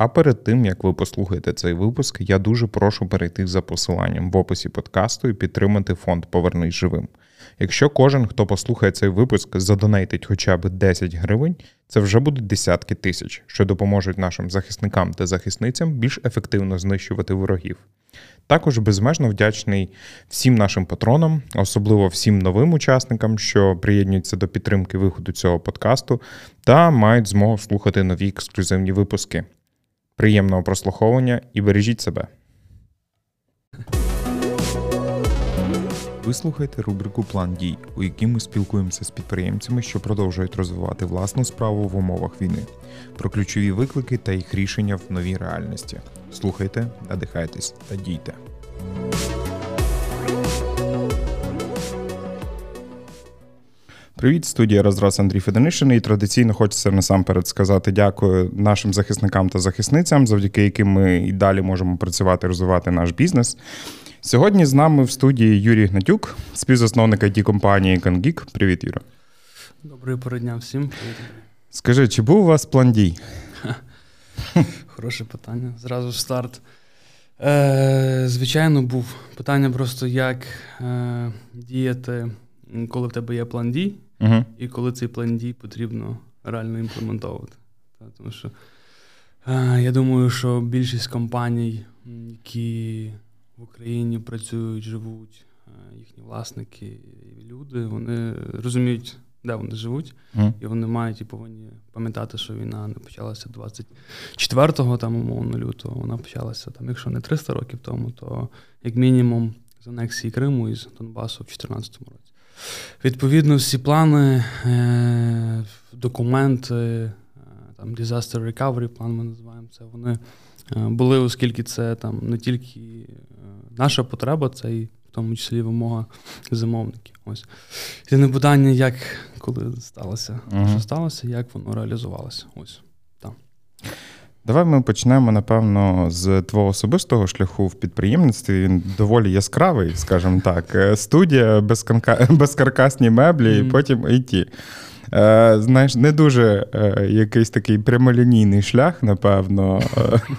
А перед тим як ви послухаєте цей випуск, я дуже прошу перейти за посиланням в описі подкасту і підтримати фонд Повернись живим. Якщо кожен, хто послухає цей випуск, задонейтить хоча б 10 гривень, це вже будуть десятки тисяч, що допоможуть нашим захисникам та захисницям більш ефективно знищувати ворогів. Також безмежно вдячний всім нашим патронам, особливо всім новим учасникам, що приєднуються до підтримки виходу цього подкасту, та мають змогу слухати нові ексклюзивні випуски. Приємного прослуховування і бережіть себе. Ви слухаєте рубрику План дій, у якій ми спілкуємося з підприємцями, що продовжують розвивати власну справу в умовах війни, про ключові виклики та їх рішення в новій реальності. Слухайте, надихайтесь та дійте. Привіт, студія Розраз Андрій Федонишин. І традиційно хочеться насамперед сказати дякую нашим захисникам та захисницям, завдяки яким ми і далі можемо працювати, розвивати наш бізнес. Сьогодні з нами в студії Юрій Гнатюк, співзасновник it компанії CanGeek. Привіт, Юра. Добрий породня всім. Привіт. Скажи, чи був у вас план дій? Хороше питання. Зразу старт. Е, Звичайно, був. Питання просто, як е, діяти, коли в тебе є план дій, Угу. і коли цей план дій потрібно реально імплементовувати. Тому що е, я думаю, що більшість компаній, які в Україні працюють, живуть, е, їхні власники люди, вони розуміють, де вони живуть, Угу. і вони мають і повинні пам'ятати, що війна не почалася 24-го, там, умовно, лютого, вона почалася, там, якщо не 300 років тому, то як мінімум з анексії Криму і з Донбасу в 2014 році. Відповідно, всі плани, е, документи, е, там Disaster Recovery план ми називаємо це, вони е, були, оскільки це там не тільки наша потреба, це і в тому числі вимога замовників. Ось. Єдине питання, як коли сталося, Мгм. що сталося, як воно реалізувалося. Ось. Давай ми почнемо, напевно, з твого особистого шляху в підприємництві. Він доволі яскравий, скажімо так. Е, Студія, безконка... безкаркасні меблі, і потім IT. Е, знаєш, не дуже е, якийсь такий прямолінійний шлях, напевно.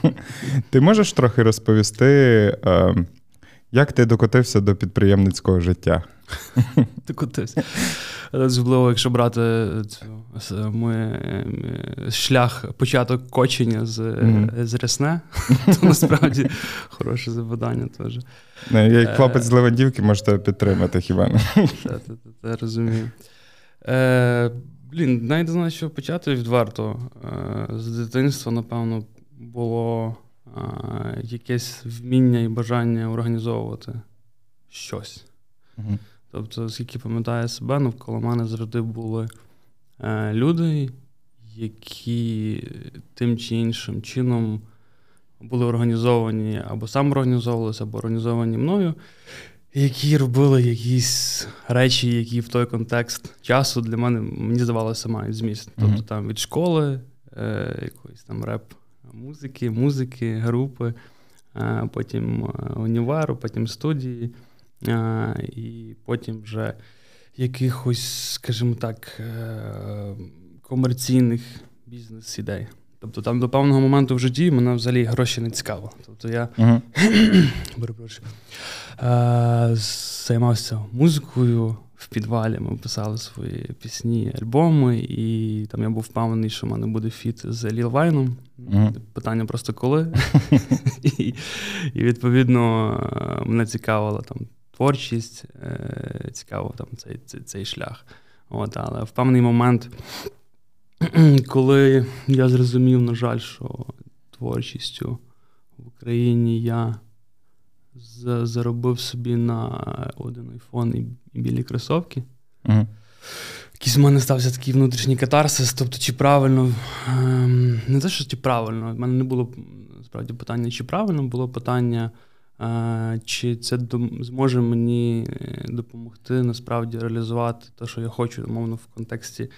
Ти можеш трохи розповісти, е, як ти докотився до підприємницького життя? Докотився. Особливо, якщо брати цю, с- е, шлях, початок кочення з, Мгм. з Рясне, то насправді хороше запитання теж. Ну, як Е. хлопець з Левандівки можу тебе підтримати, хіба не? Це розумію. Е, блін, навіть знаю, що почати відверто. Е, з дитинства, напевно, було е, якесь вміння і бажання організовувати щось. Мгм. Тобто, скільки пам'ятаю себе, навколо мене завжди були е, люди, які тим чи іншим чином були організовані або самоорганізовувалися, або організовані мною, які робили якісь речі, які в той контекст часу для мене, мені здавалося, мають зміст. Тобто там від школи, е, якоїсь там реп-музики, музики, музики, групи, потім універу, потім студії. А, і потім вже якихось, скажімо так, е, комерційних бізнес-ідей. Тобто там до певного моменту в житті мене взагалі гроші не цікаво. Тобто я е, займався музикою в підвалі. Ми писали свої пісні, альбоми, і там я був впевнений, що в мене буде фіт з Ліл Вайном. Мгм. Питання просто коли. і, і відповідно е, мене цікавила там творчість, е, цікаво там цей, цей, цей шлях. От, але в певний момент, коли я зрозумів, на жаль, що творчістю в Україні я заробив собі на один айфон і, і білі кросовки. Мгм. Якийсь в мене стався такий внутрішній катарсис. Тобто, чи правильно, ем, не те, що чи правильно, в мене не було справді питання, чи правильно, було питання, е, чи це зможе мені е, допомогти насправді реалізувати те, що я хочу, умовно, в контексті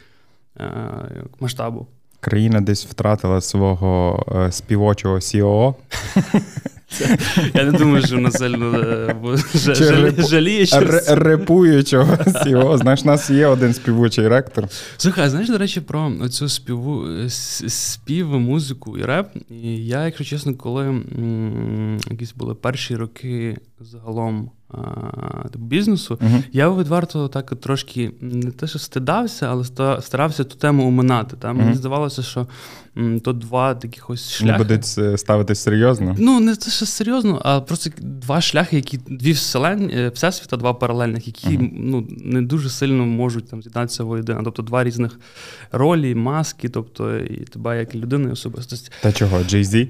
е, масштабу. Країна десь втратила свого е, співочого COO. Я не думаю, що насильно е, жаліє щось. Репує чогось його. Знаєш, у нас є один співучий ректор. Слухай, знаєш, до речі, про цю співу спів, музику і реп. І я, якщо чесно, коли якісь були перші роки загалом типу, бізнесу, uh-huh. я відверто так трошки не те, що стидався, але старався ту тему уминати. Та? Мені uh-huh. здавалося, що м, то два таких ось шляхи. Не будуть е, ставитись серйозно? Ну, не те, що серйозно, а просто два шляхи, які дві вселень, е, всесвіта, два паралельних, які uh-huh. ну, не дуже сильно можуть там з'єднатися воєдино. Тобто два різних ролі, маски, тобто і тебе як людини особистості. Та чого, Jay-Z?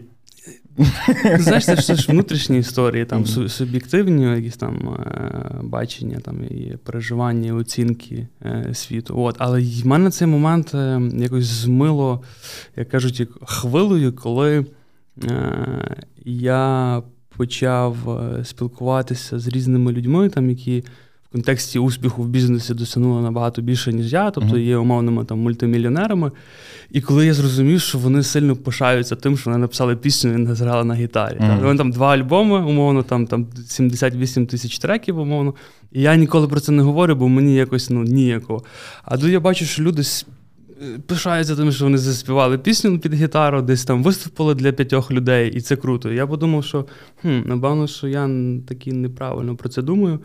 Знаєш, це все ж внутрішні історії, там mm-hmm. суб'єктивні якісь там е, бачення, там і переживання, і оцінки е, світу. От. Але в мене цей момент е, якось змило, як кажуть, хвилою, коли я почав спілкуватися з різними людьми, там, які контексті успіху в бізнесі досягнули набагато більше, ніж я, тобто є умовними там мультимільйонерами. І коли я зрозумів, що вони сильно пишаються тим, що вони написали пісню і не зграли на гітарі. Mm-hmm. Вони там два альбоми, умовно, там там 78 тисяч треків, умовно. І я ніколи про це не говорю, бо мені якось ну, ніяково. А тут я бачу, що люди. Пишаються тим, що вони заспівали пісню під гітару, десь там виступили для п'ятьох людей, і це круто. Я подумав, що хм, напевно, що я таки неправильно про це думаю.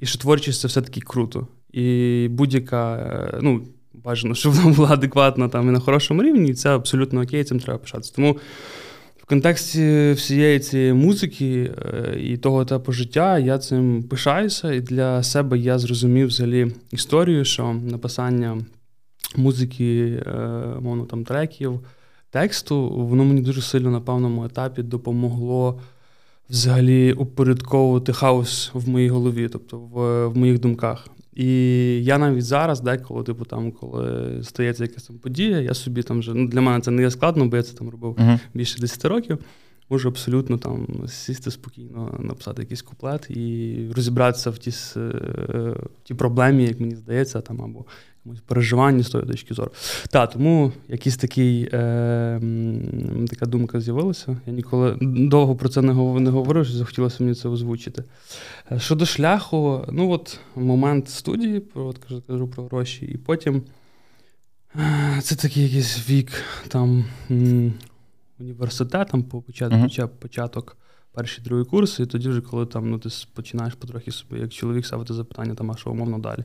І що творчість це все-таки круто. І будь-яка, е, ну, бажано, щоб вона була адекватна там і на хорошому рівні, і це абсолютно окей, цим треба пишатися. Тому в контексті всієї цієї музики е, і того етапу життя я цим пишаюся, і для себе я зрозумів взагалі історію, що написання музики, е, мовно там треків, тексту, воно мені дуже сильно на певному етапі допомогло взагалі упорядковувати хаос в моїй голові, тобто в, в моїх думках. І я навіть зараз, деколи, типу, там, коли стається якась там подія, я собі там вже ну для мене це не є складно, бо я це там робив uh-huh. більше 10 років. Можу абсолютно там сісти спокійно, написати якийсь куплет і розібратися в ті е, в ті проблемі, як мені здається, там або якомусь переживанні з тої точки зору. Так, тому якийсь такий, е, така думка з'явилася. Я ніколи довго про це не говорив, що захотілося мені це озвучити. Е, щодо шляху, ну от момент студії, от кажу, кажу про гроші, і потім е, це такий якийсь вік там університет, там по початку, uh-huh. початок. Перші другий курс, і тоді вже, коли там ну, ти починаєш потрохи собі, як чоловік ставити запитання, там, а що умовно далі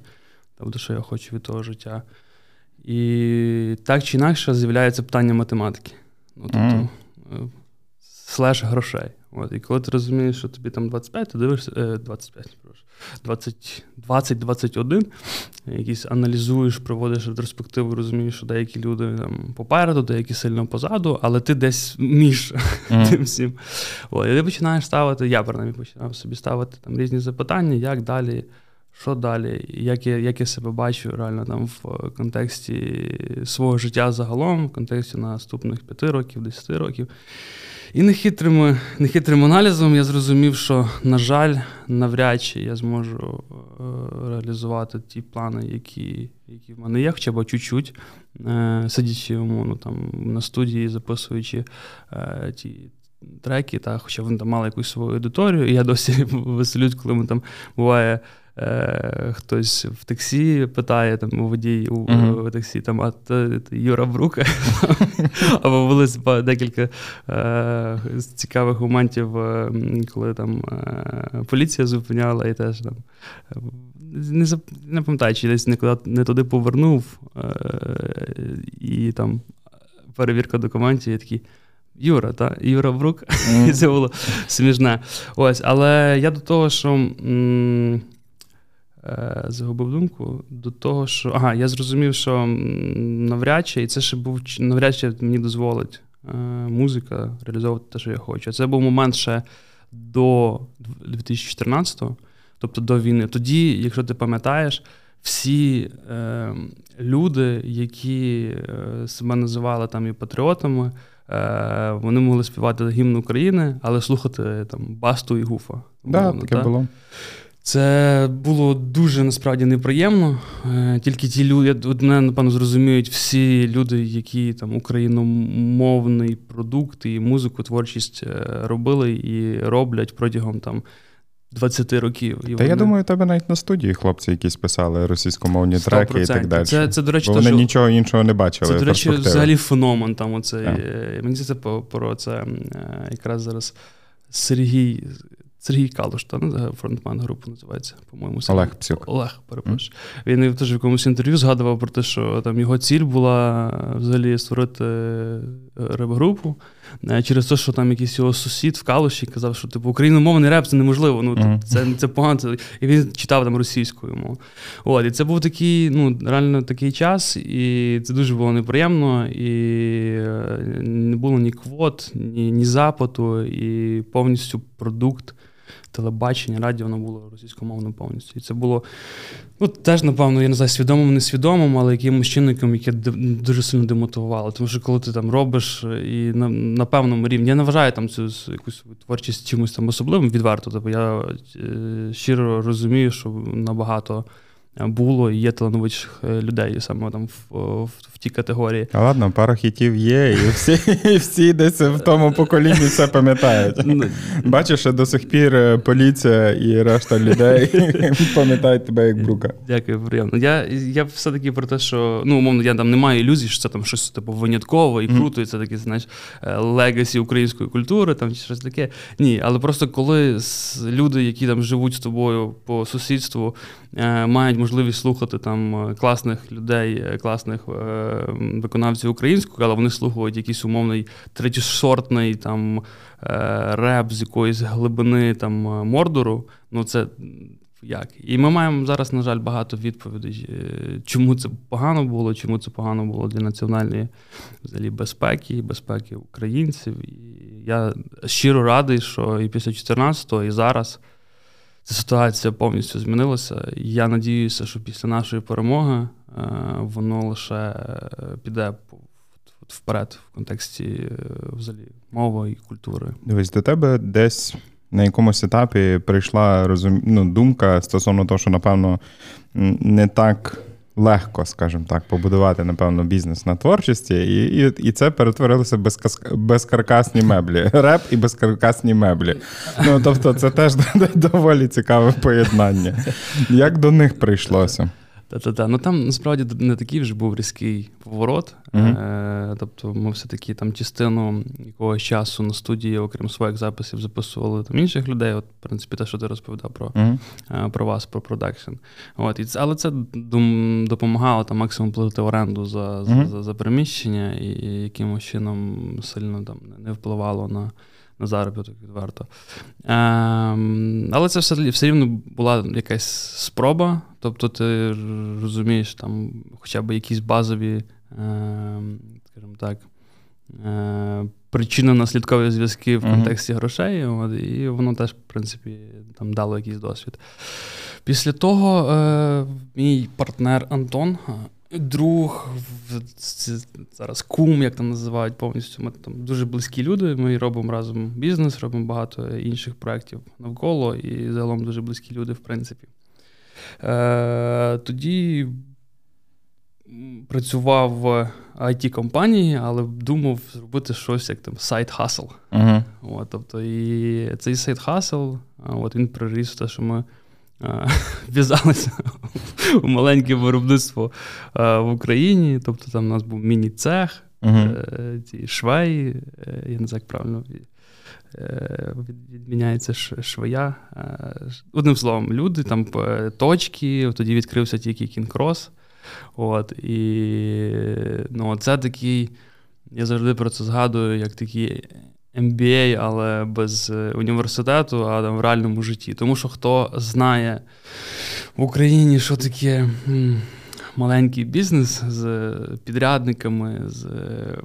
тобто, що я хочу від того життя. І так чи інакше з'являється питання математики. Ну, тобто, mm. слеш грошей. От, І коли ти розумієш, що тобі там 25, ти дивишся е, 25, прошу, 20-21, якісь аналізуєш, проводиш ретроспективу, розумієш, що деякі люди там попереду, деякі сильно позаду, але ти десь між mm. тим всім. От, І ти починаєш ставити, я принаймні починав собі ставити там різні запитання, як далі що далі, як я як я себе бачу реально там в контексті свого життя загалом, в контексті наступних п'яти років, десяти років. І нехитрим, нехитрим аналізом я зрозумів, що, на жаль, навряд чи я зможу е, реалізувати ті плани, які які в мене є, хоча б чуть-чуть, е, сидячи умовно там на студії, записуючи е, ті треки, та, хоча вони там мали якусь свою аудиторію, і я досі веселюсь, коли ми там буває. Е, Хтось в таксі питає, там водій у uh-huh. таксі, там, а то, то Юра Брука. Або були декілька е, цікавих моментів, е, коли там е, поліція зупиняла і теж там. Не не пам'ятаю, чи десь не, не туди повернув, е, і там перевірка документів, і такі. Юра, та Юра Брук, mm. це було смішне. Ось, Але я до того, що м- загубив думку до того, що ага, я зрозумів, що навряд чи, і це ще був навряд чи мені дозволить е, музика реалізовувати те, що я хочу. Це був момент ще до 2014-го, тобто до війни. Тоді, якщо ти пам'ятаєш, всі е, люди, які е, себе називали там і патріотами, е, вони могли співати гімн України, але слухати там Басту і Гуфа. Да, таке та? було. Це було дуже насправді неприємно. Е, тільки ті люди, одне, напевно, зрозуміють всі люди, які там україномовний продукт і музику, творчість е, робили і роблять протягом там 20 років. І Та вони... я думаю, тебе навіть на студії хлопці якісь писали російськомовні 100%. треки і так далі. Це, це до речі, Бо вони що... нічого іншого не бачили. Це, до речі, взагалі феномен. Там оце, yeah. Мені здається, про це якраз зараз Сергій Сергій Калуш, та ну, фронтмен групи називається, по-моєму. Олег Псюк. Олег, перепрошую. Mm. Він теж в якомусь інтерв'ю згадував про те, що там його ціль була взагалі створити е, реп-групу е, через те, що там якийсь його сусід в Калуші казав, що типу україномовний реп це неможливо. Ну mm. це це погано. І він читав там російською мовою. От, і це був такий, ну, реально такий час, і це дуже було неприємно, і е, не було ні квот, ні, ні запиту, і повністю продукт телебачення, радіо воно було російськомовним повністю. І це було ну, теж, напевно, я не знаю, свідомим, несвідомим, але якимось чинником, яке дуже сильно демотивувало. Тому що коли ти там робиш і на на певному рівні, я не вважаю там цю якусь творчість чимось там особливим відверто. Тобто я е, щиро розумію, що набагато було і є талановитих е, людей саме там в, в, в тій категорії. А ладно, пара хітів є, і всі і всі десь в тому поколінні все пам'ятають. Ну, Бачиш, що до сих пір е, поліція і решта людей пам'ятають тебе як брука. Дякую, приємно. Я я все-таки про те, що ну, умовно, я там не маю ілюзій, що це там щось типу винятково і круто, і це таке, знаєш, legacy української культури, там чи щось таке. Ні, але просто коли люди, які там живуть з тобою по сусідству, Е, мають можливість слухати там е, класних людей, е, класних виконавців українською, але вони слухають якийсь умовний третєсортний там реп з якоїсь глибини там мордору. Ну це як? І ми маємо зараз, на жаль, багато відповідей, чому це погано було, чому це погано було для національної взагалі безпеки, безпеки українців. І я щиро радий, що і після 14-го, і зараз ця ситуація повністю змінилася. Я надіюся, що після нашої перемоги е, воно лише е, піде вперед в контексті е, взагалі мови і культури. Дивись, до тебе десь. На якомусь етапі прийшла розум... ну, думка стосовно того, що, напевно, не так легко, скажімо так, побудувати, напевно, бізнес на творчості, і і, і це перетворилося без безкаркасні меблі. Реп і безкаркасні меблі. Ну, Тобто, це теж доволі цікаве поєднання. Як до них прийшлося? Та-та-та. Ну там насправді не такий вже був різкий поворот. Uh-huh. Е, Тобто, ми все-таки там частину якогось часу на студії, окрім своїх записів, записували там інших людей. От, в принципі, те, що ти розповідав про uh-huh. е, про вас, про продакшн. От, і, Але це дум, допомагало там максимум платити оренду за, uh-huh. за, за приміщення, і, і якимось чином сильно там не впливало на на заробіток відверто. Ем, Але це все все рівно була якась спроба. Тобто, ти розумієш, там хоча б якісь базові, ем, скажімо так, е, причинно-наслідкові зв'язки в контексті uh-huh. грошей, от, і воно теж, в принципі, там дало якийсь досвід. Після того е, мій партнер Антон друг, зараз кум, як там називають повністю. Ми там дуже близькі люди. Ми робимо разом бізнес, робимо багато інших проєктів навколо і загалом дуже близькі люди, в принципі. Е, Тоді працював в IT компанії але думав зробити щось як там side hustle. Uh-huh. Тобто, і цей side hustle, от він приріс те, що ми. вв'язалися у маленьке виробництво в Україні. Тобто там у нас був міні-цех, uh-huh. ці швеї, е, я не знаю, як правильно е, відміняється швея. Одним словом, люди, там точки, тоді відкрився тільки King Cross. От, І ну, це такий, я завжди про це згадую, як такий MBA, але без е, університету, а там в реальному житті. Тому що хто знає в Україні, що таке маленький бізнес з підрядниками, з е,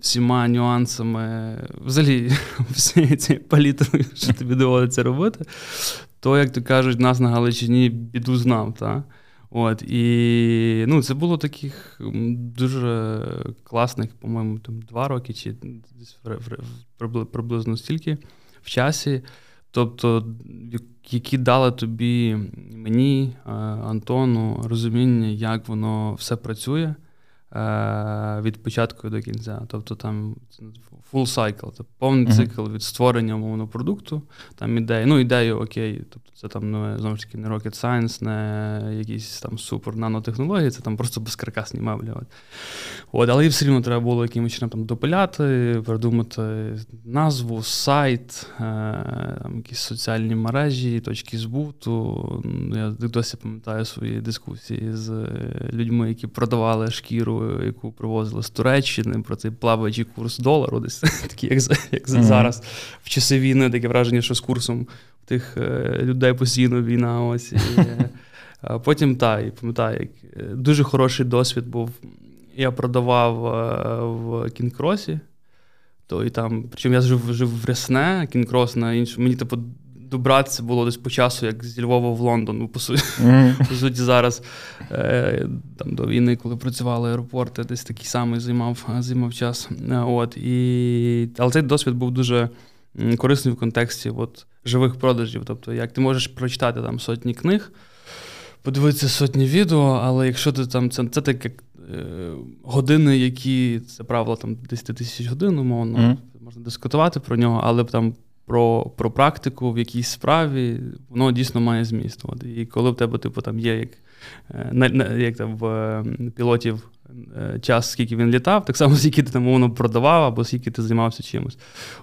всіма нюансами, взагалі, всією цією палітрою, що тобі доводиться робити, то, як то кажуть, нас на Галичині біду знав. Та? От, І ну, це було таких дуже класних, по-моєму, там два роки чи приблизно стільки в часі. тобто, які дали тобі мені, Антону, розуміння, як воно все працює. Від початку до кінця. Тобто там full cycle, це повний uh-huh. цикл від створення умовного продукту, там ідеї. Ну, ідею, окей, тобто це там ну, знову ж таки не rocket science, не якісь там супер нанотехнології, це там просто безкаркасні меблі. От. От, Але і все рівно треба було якимось чином там допиляти, придумати назву, сайт, е, там, якісь соціальні мережі, точки збуту. Я досі пам'ятаю свої дискусії з людьми, які продавали шкіру, яку привозили з Туреччини, про цей плаваючий курс долару. Десь такі, як як mm-hmm. зараз в часи війни, таке враження, що з курсом тих е, людей постійно війна. ось. І, е, а Потім так, і пам'ятаю, як е, дуже хороший досвід був. Я продавав в Кінкросі, то і там, причому я жив жив в Рясне, Кінкрос на іншому. Мені типу добратися було десь по часу, як зі Львова в Лондон. Ну, по суті, mm-hmm. по суті, зараз е, там до війни, коли працювали аеропорти, десь такий самий займав займав час. Е, от, і... Але цей досвід був дуже корисний в контексті от, живих продажів. Тобто, як ти можеш прочитати там сотні книг, подивитися сотні відео, але якщо ти там це це так як е, години, які це правило там 10 тисяч годин, умовно, mm-hmm. можна дискутувати про нього, але там про про практику в якійсь справі, воно дійсно має зміст. От. І коли в тебе, типу, там є як е, на, як там в пілотів е, час, скільки він літав, так само, скільки ти там воно продавав, або скільки ти займався чимось.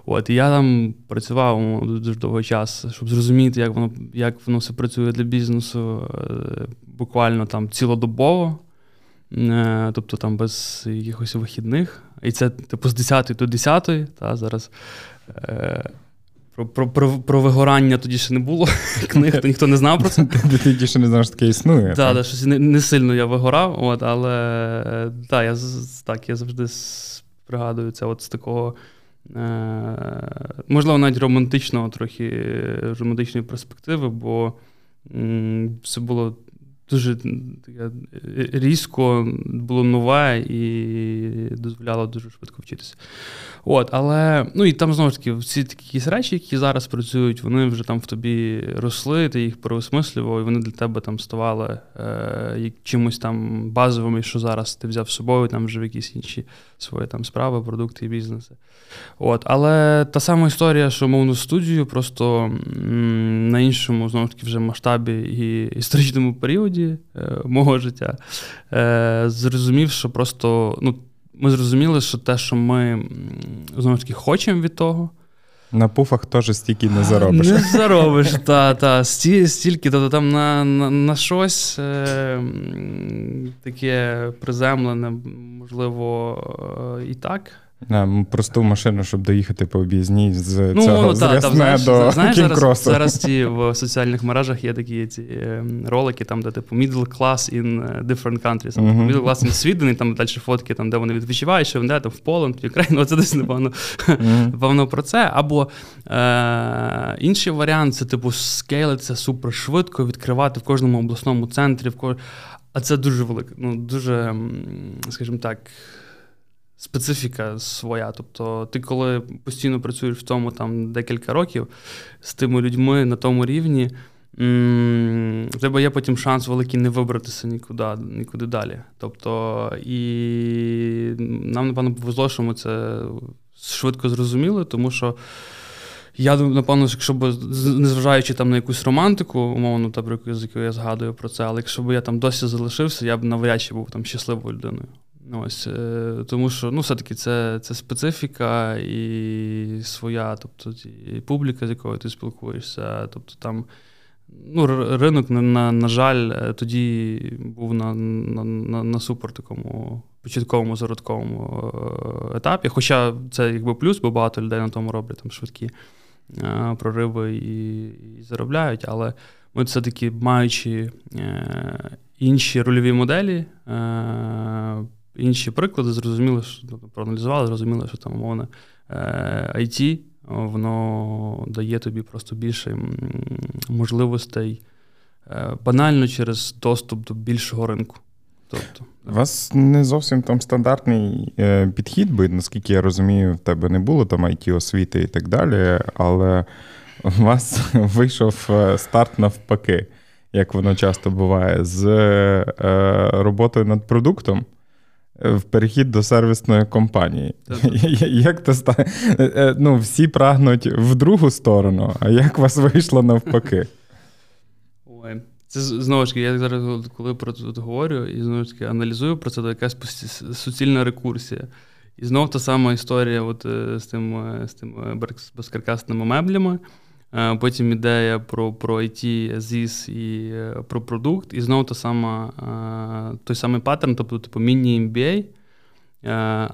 От. І я там працював дуже довгий час, щоб зрозуміти, як воно як воно все працює для бізнесу, е, буквально там цілодобово. Тобто там без якихось вихідних. І це типу з 10 до 10, та зараз. Про про, про, про вигорання тоді ще не було книг, то ніхто не знав про це. Ти тоді ще не знав, що таке існує. Так, да, щось не, не сильно я вигорав, от, але да, я так, я завжди пригадую це от з такого, е, можливо, навіть романтичного, трохи романтичної перспективи, бо м, це було дуже таке різко, було нове і дозволяло дуже швидко вчитися. От, Але ну і там знову ж таки всі такі речі, які зараз працюють, вони вже там в тобі росли, ти їх переосмислював, і вони для тебе там ставали е, чимось там базовими, що зараз ти взяв з собою, там вже в якісь інші свої там справи, продукти і бізнеси. От, Але та сама історія, що мовну студію, просто м, на іншому знову ж таки вже масштабі і історичному періоді е, мого життя, е, зрозумів, що просто ну ми зрозуміли, що те, що ми знову ж таки хочемо від того. На пуфах теж стільки не заробиш. Не заробиш, та, та, стільки, тобто там на на, на щось е, таке приземлене, можливо, е, і так. На просту машину, щоб доїхати по об'їзній з ну, цього та, та, знаєш, до знаєш, зараз, зараз ті в соціальних мережах є такі ці е, ролики, там, де типу middle class in е, different countries. Там, uh-huh. Middle class in Sweden, і там далі фотки, там, де вони відпочивають, що вони там в Поланд, в Україну. Це десь напевно, uh-huh. про це. Або е, інший варіант це типу скейлитися супер швидко, відкривати в кожному обласному центрі. В кож... А це дуже велике, ну дуже, скажімо так специфіка своя. Тобто, ти, коли постійно працюєш в тому там декілька років з тими людьми на тому рівні, в тебе є потім шанс великий не вибратися нікуди нікуди далі. Тобто, і нам, напевно, повезло, що ми це швидко зрозуміли, тому що. Я напевно, якщо б, незважаючи там на якусь романтику, умовно, та про яку я згадую про це, але якщо б я там досі залишився, я б навряд чи був там щасливою людиною. Ось, е, Тому що ну, все-таки це це специфіка і своя, тобто і публіка, з якою ти спілкуєшся. Тобто там ну, ринок, на на, жаль, е, тоді був на на, на, на супер такому початковому зародковому е, етапі. Хоча це якби плюс, бо багато людей на тому роблять там швидкі прориви і, і заробляють. Але ми все-таки маючи інші рольові моделі інші приклади, зрозуміли, що ну, проаналізували, зрозуміли, що там умовно IT, воно дає тобі просто більше можливостей е, банально через доступ до більшого ринку. Тобто, У вас не зовсім там стандартний е, підхід, бо наскільки я розумію, в тебе не було там it освіти і так далі, але у вас вийшов е, старт навпаки, як воно часто буває, з е, роботою над продуктом в перехід до сервісної компанії. Як то ну, Всі прагнуть в другу сторону, а як у вас вийшло навпаки? Ой. Це знову ж таки, я зараз, коли про це говорю, і знову ж таки аналізую про це, то якась суцільна рекурсія. І знову та сама історія от, е, з тим е, з тим е, безкаркасними меблями. Потім ідея про про IT, ZIS і про продукт. І знову та сама, той самий паттерн, тобто типу міні-MBA,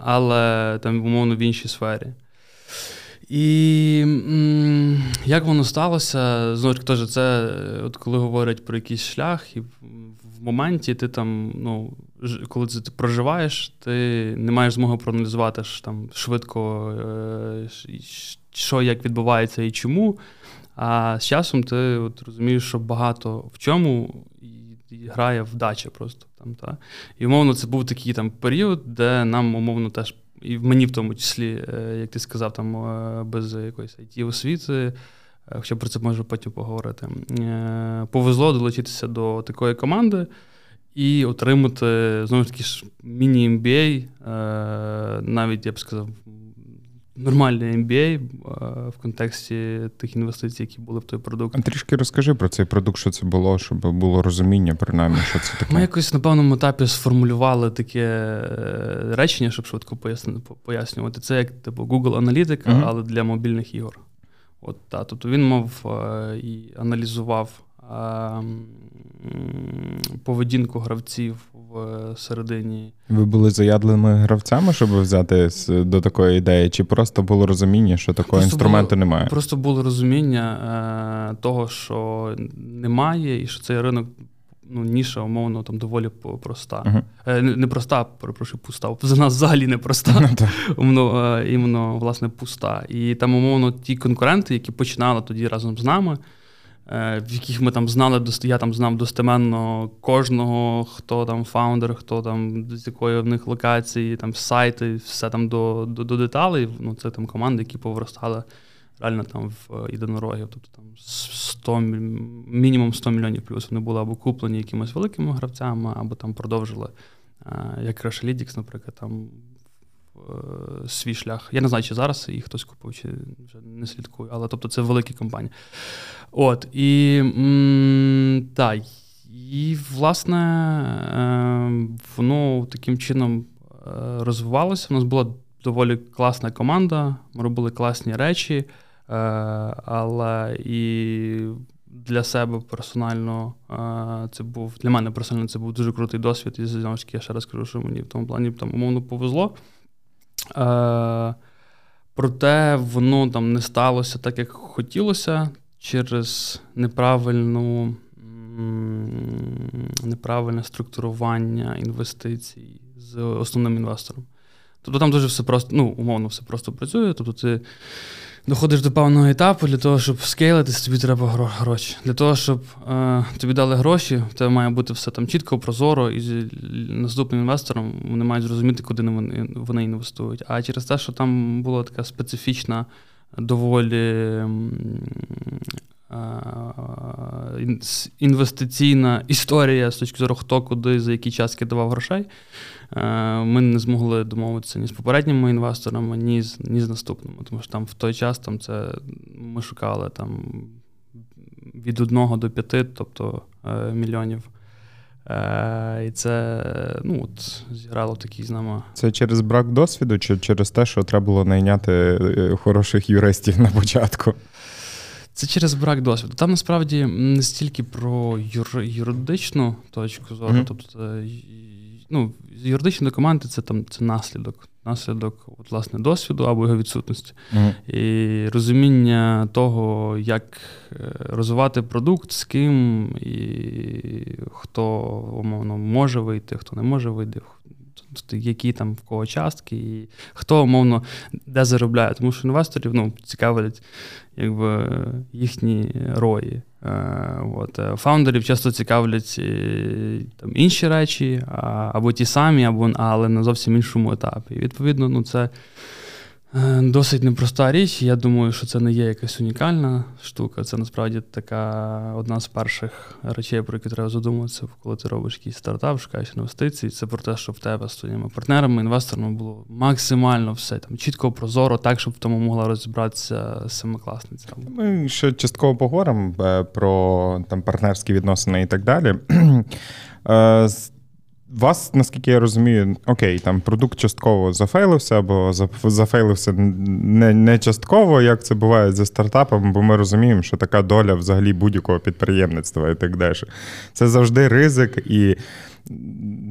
але там, умовно, в іншій сфері. І як воно сталося? Знову ж таки, це от коли говорять про якийсь шлях, і в моменті ти там, ну, коли це ти проживаєш, ти не маєш змоги проаналізувати ж, там, швидко, е- що як відбувається і чому. А з часом ти от розумієш, що багато в чому грає вдача просто. там, та? І умовно, це був такий там період, де нам умовно теж і в мені в тому числі, е, як ти сказав, там е, без якоїсь it освіти, е, хоча про це можу потім поговорити. Повезло долучитися до такої команди і отримати знову ж таки міні-MBA, навіть я б сказав, нормальний MBA в контексті тих інвестицій, які були в той продукт. А Трішки розкажи про цей продукт, що це було, щоб було розуміння, принаймні, що це таке. Ми якось на певному етапі сформулювали таке е, речення, щоб швидко пояснювати. Це як типу Google аналітика, uh-huh. але для мобільних ігор. От, та, Тобто він мав е, і аналізував поведінку гравців в середині. Ви були заядленими гравцями, щоб взяти до такої ідеї, чи просто було розуміння, що такого просто інструменту було, немає? Просто було розуміння е, того, що немає, і що цей ринок. Ну, ніша, умовно, там доволі проста. Uh-huh. Е, не проста, перепрошую, пуста. За нас взагалі не проста, uh-huh. умовно, е, іменно, власне, пуста. І там, умовно, ті конкуренти, які починали тоді разом з нами, Е, в яких ми там знали, я там знав достеменно кожного, хто там фаундер, хто там з якої в них локації, там сайти, все там до до, до деталей. Ну, Це там команди, які повиростали реально там в єдинорогів. Тобто там 100, мінімум 100 мільйонів плюс вони були або куплені якимись великими гравцями, або там продовжили. Е, як Crashlytics, наприклад, там Е, свій шлях. Я не знаю, чи зараз їх хтось купив, чи вже не слідкую, але тобто це великі компанії. От, і м, і, власне, е, воно таким чином е, розвивалося. У нас була доволі класна команда, ми робили класні речі, але і. Для себе персонально це був для мене персонально це був дуже крутий досвід. І я ще раз кажу, що мені в тому плані там умовно повезло. Е, Проте воно там не сталося так, як хотілося, через неправильну, неправильне структурування інвестицій з основним інвестором. Тобто там дуже все просто, ну, умовно, все просто працює. Тобто ти доходиш до певного етапу, для того, щоб скейлитись, тобі треба гроші. Для того, щоб е, тобі дали гроші, в тебе має бути все там чітко, прозоро, і з наступним інвестором вони мають зрозуміти, куди вони, вони інвестують. А через те, що там була така специфічна, доволі. Інвестиційна історія з точки зору, хто куди за який час кидавав грошей. Е, ми не змогли домовитися ні з попередніми інвесторами, ні з ні з наступними. Тому що там в той час там це ми шукали там від одного до п'яти, тобто е, мільйонів. Е, І це ну, от, зіграло такий з нами. Це через брак досвіду, чи через те, що треба було найняти хороших юристів на початку? Це через брак досвіду. Там насправді не стільки про юр, юридичну точку зору, mm-hmm. тобто ну, юридичні документи це там це наслідок, наслідок от, власне, досвіду або його відсутності. Mm-hmm. І розуміння того, як е, розвивати продукт, з ким і хто умовно може вийти, хто не може вийти. Які там в кого частки, і хто умовно де заробляє. Тому що інвесторів ну, цікавлять якби, їхні рої. Е, от. Е, фаундерів часто цікавлять е, там, інші речі, або ті самі, або, але на зовсім іншому етапі. І відповідно, ну, це досить непроста річ. Я думаю, що це не є якась унікальна штука. Це насправді така одна з перших речей, про які треба задуматися, коли ти робиш якийсь стартап, шукаєш інвестиції. Це про те, що в тебе з твоїми партнерами, інвесторами було максимально все там чітко, прозоро, так, щоб в тому могла розібратися семикласниця. Ми ще частково поговоримо е, про там партнерські відносини і так далі. Вас, наскільки я розумію, окей, там продукт частково зафейлився, або зафейлився не не частково, як це буває зі стартапом, бо ми розуміємо, що така доля взагалі будь-якого підприємництва і так далі. Це завжди ризик, і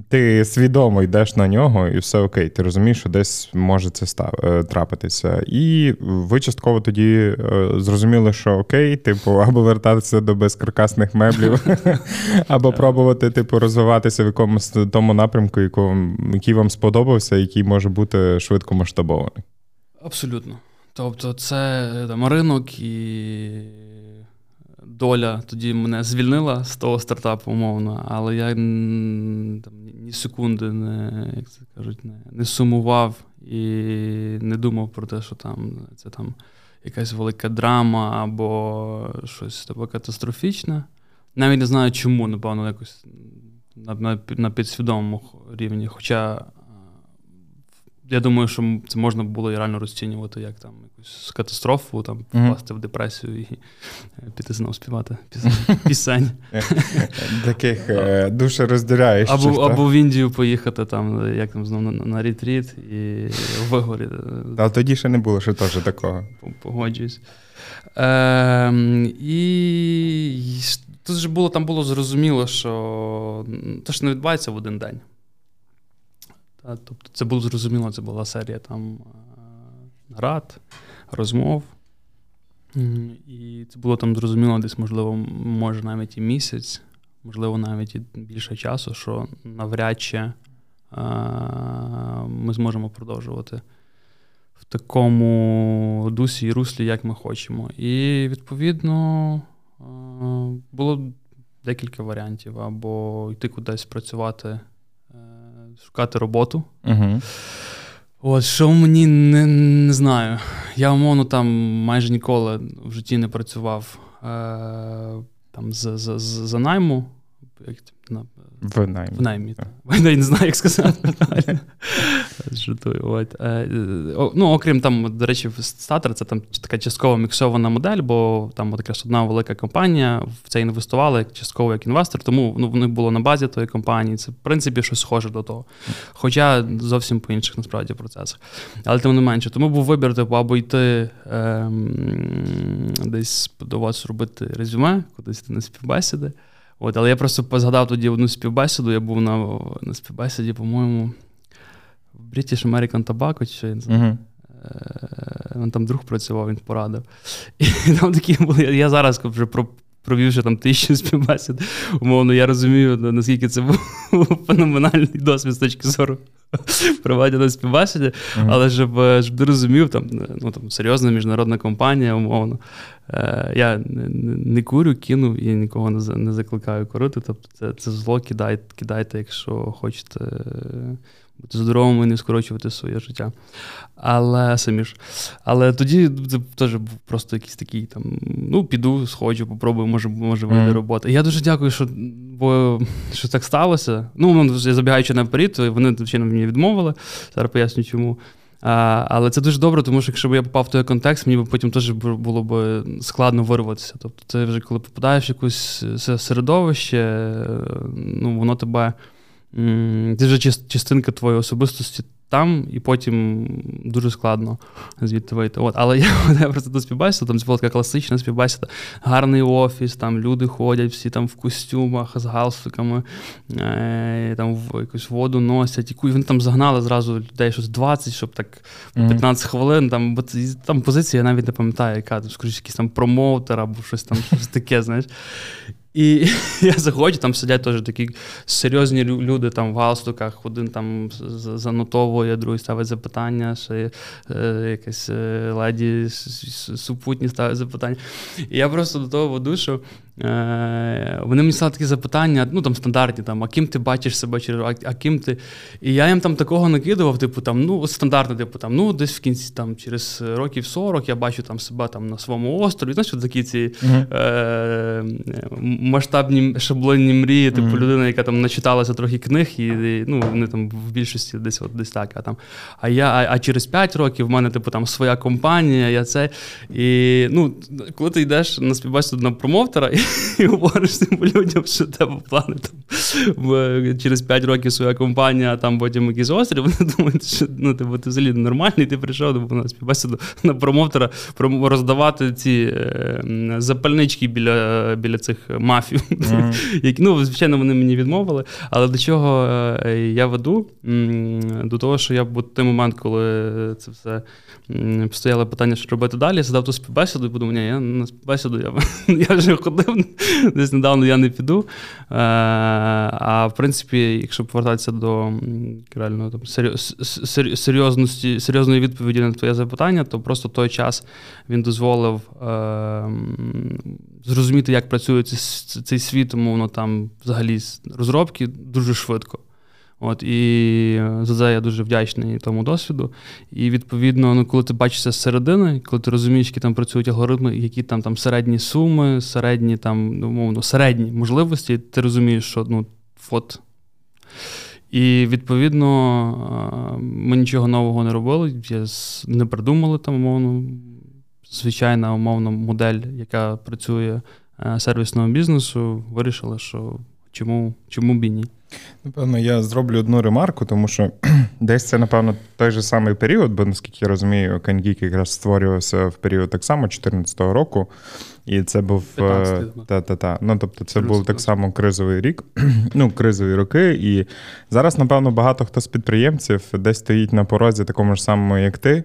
ти свідомо йдеш на нього, і все окей. Ти розумієш, що десь може це став, е, трапитися. І ви частково тоді е, зрозуміли, що окей, типу, або вертатися до безкаркасних меблів, або пробувати, типу, розвиватися в якомусь тому напрямку, який вам сподобався, який може бути швидко масштабований. Абсолютно. Тобто, це там ринок і доля тоді мене звільнила з того стартапу, умовно, але я там, ні секунди не як це кажуть, не, не сумував і не думав про те, що там це там якась велика драма або щось таке катастрофічне. Навіть не знаю чому, напевно, якось на, на, на підсвідомому рівні. Хоча я думаю, що це можна було і реально розцінювати як там якусь катастрофу, там впасти mm-hmm. в депресію і е, піти знову співати пісень. Таких е, душерозділяючих. Або або в Індію поїхати, там, як там знову на, ретріт і вигорі. А тоді ще не було ще теж такого. Погоджуюсь. Е, І тут же було там було зрозуміло, що те, що не відбувається в один день. Тобто це було зрозуміло, це була серія там е, нарад, розмов. І це було там зрозуміло, десь, можливо, може навіть і місяць, можливо, навіть і більше часу, що навряд чи е, ми зможемо продовжувати в такому дусі і руслі, як ми хочемо. І відповідно е, було декілька варіантів: або йти кудись працювати шукати роботу. Угу. От, Що мені не не знаю. Я, умовно, там майже ніколи в житті не працював е, там за за, за найму. В наймі. В наймі. Я не знаю, як сказати. Жартую. От. Е, ну, Окрім там, до речі, статер це там така частково міксована модель, бо там якраз одна велика компанія в це інвестувала як частково як інвестор, тому ну, в них було на базі тої компанії. Це, в принципі, щось схоже до того. Хоча зовсім по інших насправді процесах. Але тим не менше. Тому був вибір, типу, або йти ем, десь до вас робити резюме, кудись на співбесіди. От, Але я просто згадав тоді одну співбесіду. Я був на на співбесіді, по-моєму, в British American Tobacco, чи uh-huh. Він там друг працював, він порадив. І там такі були. Я зараз вже про. Провівши там тисячу співбесід, умовно, я розумію, наскільки це був феноменальний досвід з точки зору проведення співбесіді, але щоб щоб ти розумів, там ну, там серйозна міжнародна компанія, умовно. Е, Я не, не курю, кину і нікого не не закликаю курити. Тобто це це зло кидайте, кидайте, якщо хочете бути здоровими і не скорочувати своє життя. Але самі ж. Але тоді це теж був просто якийсь такий там: ну, піду, сходжу, попробую, може, може вийде mm. робота. І я дуже дякую, що бо, що так сталося. Ну, я забігаючи наперед, вони звичайно мені відмовили. Зараз поясню, чому. А, Але це дуже добре, тому що якщо б я попав в той контекст, мені б потім теж було б складно вирватися. Тобто, це вже коли попадаєш в якесь середовище, ну, воно тебе. Ти вже частинка твоєї особистості там, і потім дуже складно звідти вийти. От. Але я, я просто до співбесіду, там це була така класична співбесіда, гарний офіс, там люди ходять, всі там в костюмах з галстуками, е, там в якусь воду носять. І вони там загнали зразу людей щось 20, щоб так 15 mm-hmm. хвилин. Там бо там позиція я навіть не пам'ятаю, яка там, скоріше, якийсь там промоутер або щось там щось таке, знаєш. І я заходжу, там сидять теж такі серйозні люди там в галстуках, один там занотовує, другий ставить запитання, ще е, якась е, леді супутні ставить запитання. І я просто до того веду, що Е, вони мені стали такі запитання, ну там стандартні, там, а ким ти бачиш себе через а, а ким ти. І я їм там такого накидував, типу, там, ну, стандартно, типу, там, ну, десь в кінці там, через років 40 я бачу там себе там на своєму острові. Знаєш, такі ці uh-huh. е- масштабні шаблонні мрії, типу, uh-huh. людина, яка там начиталася трохи книг, і, і ну, вони там в більшості десь от десь так. А там, а я, а, а через 5 років в мене, типу, там своя компанія, я це. І ну, коли ти йдеш на співбесіду на промоутера, і говориш цим людям, що тебе плани там через 5 років своя компанія, а там потім якийсь острів, вони думають, що ну, типу, ти взагалі нормальний, ти прийшов типу, на співбесіду на промоутера роздавати ці е, запальнички біля біля цих мафів. Mm-hmm. Які, ну, Звичайно, вони мені відмовили. Але до чого е, я веду? До того, що я в той момент, коли це все стояло питання, що робити далі, я задав ту співбесіду і подумав, ні, я на співбесіду я, я вже ходив десь недавно я не піду. Е, а в принципі, якщо повертатися до реально там, серйозності, серйозної відповіді на твоє запитання, то просто той час він дозволив е, зрозуміти, як працює цей світ, умовно там взагалі розробки дуже швидко. От І за це я дуже вдячний тому досвіду. І відповідно, ну, коли ти бачишся з середини, коли ти розумієш, які там працюють алгоритми, які там там середні суми, середні там, ну, умовно, середні можливості, ти розумієш, що ну, от. І відповідно ми нічого нового не робили. Я не придумали там, умовно, звичайна умовна модель, яка працює е, сервісного бізнесу, вирішили, що чому, чому б і ні. Напевно, я зроблю одну ремарку, тому що десь це, напевно, той же самий період, бо наскільки я розумію, CoinGeek якраз створювався в період так само 2014 року. І це був е, та-та-та. Ну, тобто, це був так само кризовий рік, ну, кризові роки. І зараз, напевно, багато хто з підприємців десь стоїть на порозі, такому ж самому, як ти.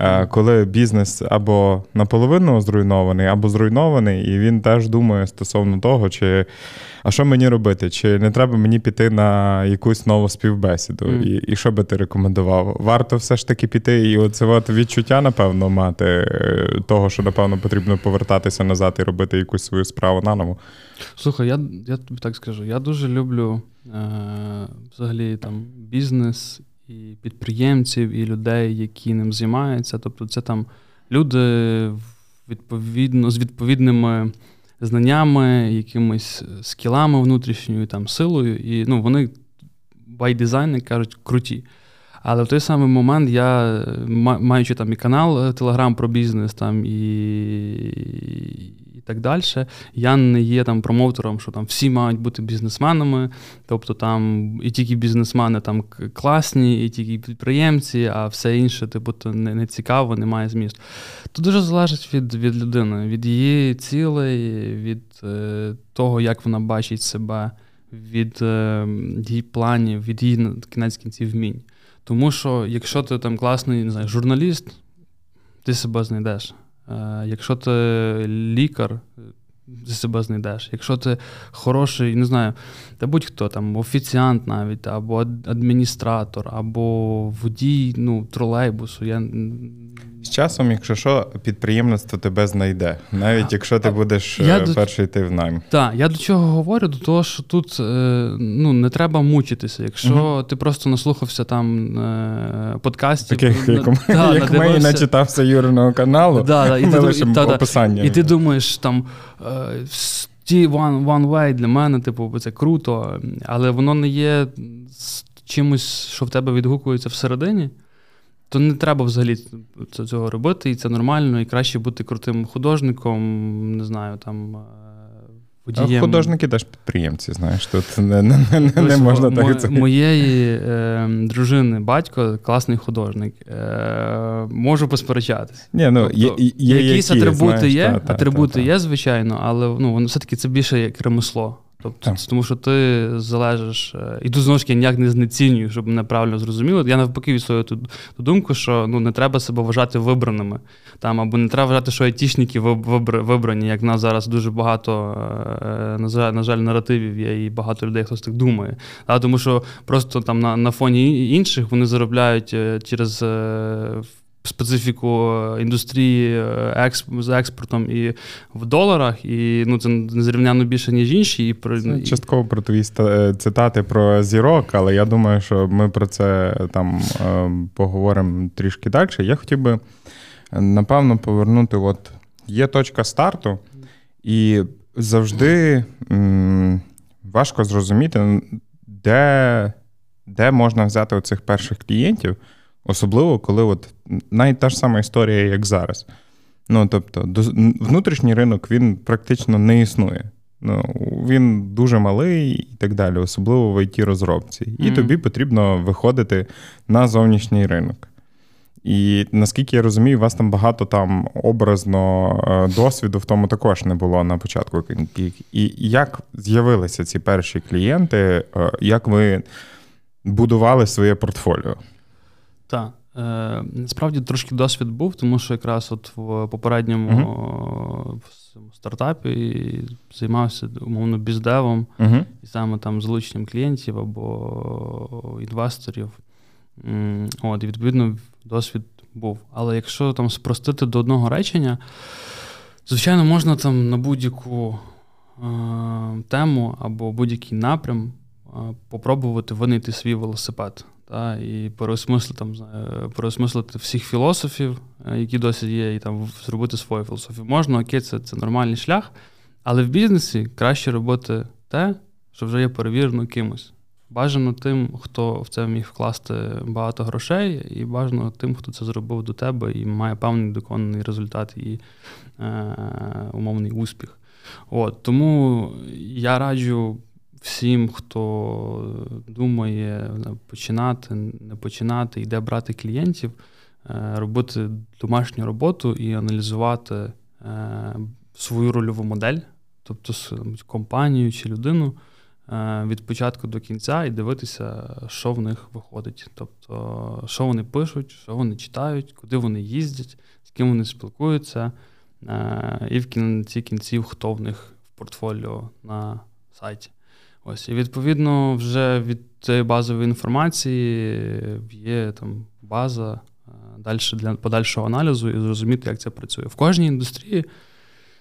Е, коли бізнес або наполовину зруйнований, або зруйнований, і він теж думає стосовно того, чи а що мені робити, чи не треба мені піти на якусь нову співбесіду, mm. і і що би ти рекомендував? Варто все ж таки піти, і оце от відчуття, напевно, мати е, того, що напевно потрібно повертатися назад і робити якусь свою справу наново. Слухай, я я тобі так скажу. Я дуже люблю е, взагалі там бізнес і підприємців, і людей, які ним займаються. Тобто, це там люди відповідно з відповідними знаннями, якимись скілами внутрішньою там силою, і ну, вони як кажуть, круті. Але в той самий момент я, маючи там і канал Телеграм про бізнес, там і так далі. Я не є там промоутером, що там всі мають бути бізнесменами, тобто там і тільки бізнесмени там класні, і тільки підприємці, а все інше, типу, то не, не цікаво, немає змісту. Тут дуже залежить від від людини, від її цілей, від е, того, як вона бачить себе, від е, її планів, від її кінець кінців вмінь. Тому що, якщо ти там класний не знаю, журналіст, ти себе знайдеш. Е, якщо ти лікар, ти себе знайдеш. Якщо ти хороший, не знаю, та будь-хто там, офіціант навіть, або адміністратор, або водій ну, тролейбусу. Я з часом, якщо що, підприємництво тебе знайде, навіть якщо ти будеш я е, перший йти в найм. Так, я до чого говорю? До того, що тут е, ну, не треба мучитися. Якщо угу. ти просто наслухався там е, подкастів, Таких, як, та, як ми і начитався Юриного каналу, да, да, і ми лишимо та, описання. І ти думаєш, там. Ті one, one way для мене, типу, це круто, але воно не є чимось, що в тебе відгукується всередині то не треба взагалі цього робити, і це нормально, і краще бути крутим художником, не знаю, там. Е, водієм. А художники теж підприємці, знаєш, тут не не, не, не можна мо, так. Моєї е, дружини батько класний художник. Е, Можу посперечатися. Ні, ну, тобто, є, є, Якісь які, атрибути знаєш, є, та, атрибути та, та, є, звичайно, але ну, воно все-таки це більше як ремесло. Тобто, Тому що ти залежиш, е, і тут знову ж таки ніяк не знецінюю, щоб мене правильно зрозуміло. Я навпаки відсую ту, ту думку, що ну не треба себе вважати вибраними. Там, Або не треба вважати, що айтішники вибрані, як в нас зараз дуже багато, е, на жаль, наративів є, і багато людей хтось так думає. А, Тому що просто там на на фоні інших вони заробляють е, через специфіку індустрії експ, з експортом і в доларах, і ну це незрівняно більше, ніж інші. І про це частково про твої цитати про зірок, але я думаю, що ми про це там поговоримо трішки далі. Я хотів би напевно повернути: от є точка старту, і завжди м- важко зрозуміти, де де можна взяти оцих перших клієнтів, особливо коли от навіть та ж сама історія, як зараз. Ну, тобто, внутрішній ринок він практично не існує. Ну, Він дуже малий і так далі, особливо в it розробці І mm-hmm. тобі потрібно виходити на зовнішній ринок. І наскільки я розумію, у вас там багато там образно е, досвіду в тому також не було на початку. І як з'явилися ці перші клієнти, е, як ви будували своє портфоліо? Так. Е, насправді трошки досвід був, тому що якраз от в попередньому uh-huh. стартапі займався умовно біздевом uh-huh. і саме там залученням клієнтів або інвесторів. От, І відповідно досвід був. Але якщо там спростити до одного речення, звичайно, можна там на будь-яку е, тему або будь-який напрям е, попробувати винайти свій велосипед. Та, І переосмислити там, переосмислити всіх філософів, е, які досі є, і там зробити свою філософію. Можна, окей, це, це нормальний шлях, але в бізнесі краще робити те, що вже є перевірено кимось. Бажано тим, хто в це міг вкласти багато грошей, і бажано тим, хто це зробив до тебе і має певний доконаний результат і е, умовний успіх. От, Тому я раджу всім, хто думає починати, не починати, йде брати клієнтів, е, робити домашню роботу і аналізувати е, свою рольову модель, тобто компанію чи людину. Е, від початку до кінця і дивитися, що в них виходить. Тобто, що вони пишуть, що вони читають, куди вони їздять, з ким вони спілкуються, е, і в кінці кінців, хто в них в портфоліо на сайті. Ось, І відповідно, вже від цієї базової інформації є там база е, далі для подальшого аналізу і зрозуміти, як це працює. В кожній індустрії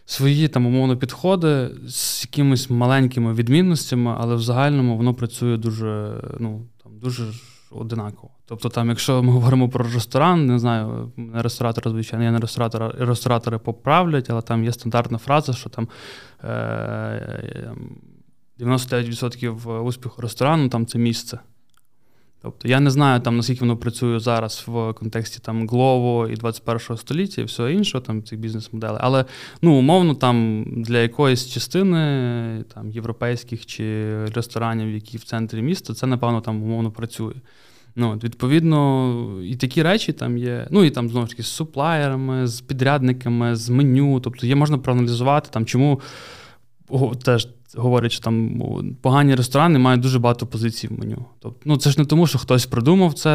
свої там умовно підходи з якимись маленькими відмінностями, але в загальному воно працює дуже ну, там, дуже одинаково. Тобто, там, якщо ми говоримо про ресторан, не знаю, не ресторатори, звичайно, я не ресторатори, ресторатори поправлять, але там є стандартна фраза, що там. Е- 99% успіху ресторану там це місце. Тобто я не знаю, там, наскільки воно працює зараз в контексті там Глово і 21 століття і всього іншого, там цих бізнес-моделей. Але ну, умовно, там для якоїсь частини там, європейських чи ресторанів, які в центрі міста, це, напевно, там умовно працює. Ну, Відповідно, і такі речі там є. Ну і там знову ж таки з суплаєрами, з підрядниками, з меню. Тобто є можна проаналізувати, там, чому о, теж говорять, що там погані ресторани мають дуже багато позицій в меню. Тобто, ну це ж не тому, що хтось придумав це,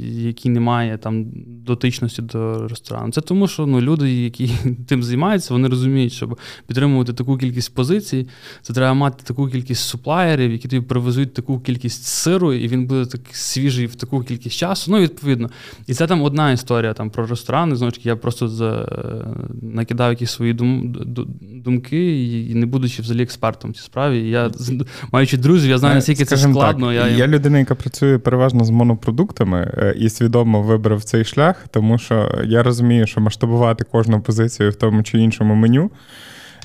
який не має там дотичності до ресторану. Це тому, що ну, люди, які тим займаються, вони розуміють, щоб підтримувати таку кількість позицій, це треба мати таку кількість суплаєрів, які тобі привезуть таку кількість сиру, і він буде так свіжий в таку кількість часу. Ну, відповідно. І це там одна історія там про ресторани. Знову ж таки, я просто за... накидав якісь свої дум... думки і не будучи взагалі експертом в цій справі. Я маючи друзів, я знаю, е, наскільки це складно. Так, я я людина, яка працює переважно з монопродуктами е, і свідомо вибрав цей шлях, тому що я розумію, що масштабувати кожну позицію в тому чи іншому меню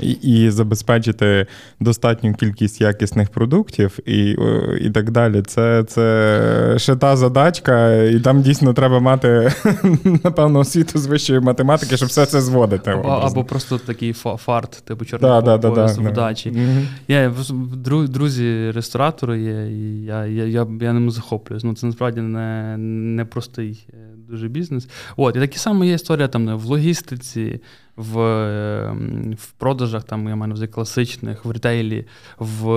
і і забезпечити достатню кількість якісних продуктів і і так далі. Це це ще та задачка, і там дійсно треба мати, напевно, освіту з вищої математики, щоб все це зводити. Або або просто такий фарт, типу чорного да, да, да, вдачі. Mm-hmm. Я, Друзі, ресторатори є, і я я, я, я ним захоплююсь. Ну, Це насправді не, не простий е, дуже бізнес. От, І такі саме є історія там в логістиці в ем, в продажах, там я маю на класичних, в ретейлі, в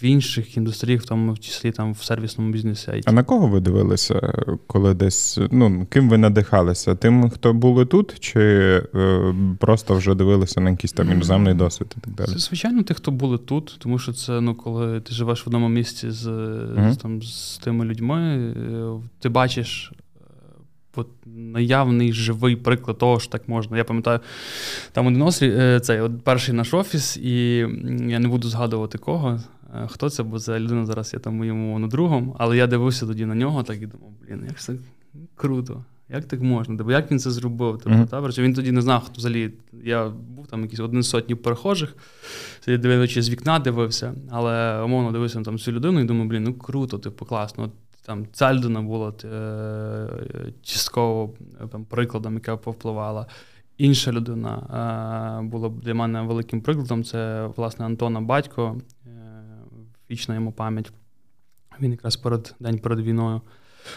в інших індустріях, в тому числі там в сервісному бізнесі. IT. А на кого ви дивилися, коли десь ну ким ви надихалися? Тим, хто були тут, чи е, просто вже дивилися на якийсь там іноземний досвід і так далі? Це, звичайно, тих, хто були тут, тому що це ну, коли ти живеш в одному місці з, mm-hmm. з, там, з тими людьми, е, ти бачиш от, наявний живий приклад того, що так можна. Я пам'ятаю, там один острів, е, цей от перший наш офіс, і я не буду згадувати кого. Е, хто це, бо ця людина зараз є там моєму другом, але я дивився тоді на нього так і думав, блін, як це круто. Як так можна? Бо як він це зробив? Тобто, mm-hmm. та, Він тоді не знав, хто взагалі. Я був там якісь один сотні перехожих, дивився з вікна дивився, але умовно дивився на там цю людину і думаю, блін, ну круто, типу, класно. Там ця людина була е, частково там, прикладом, яка повпливала. Інша людина е, була для мене великим прикладом. Це, власне, Антона Батько, е, вічна йому пам'ять. Він якраз перед день перед війною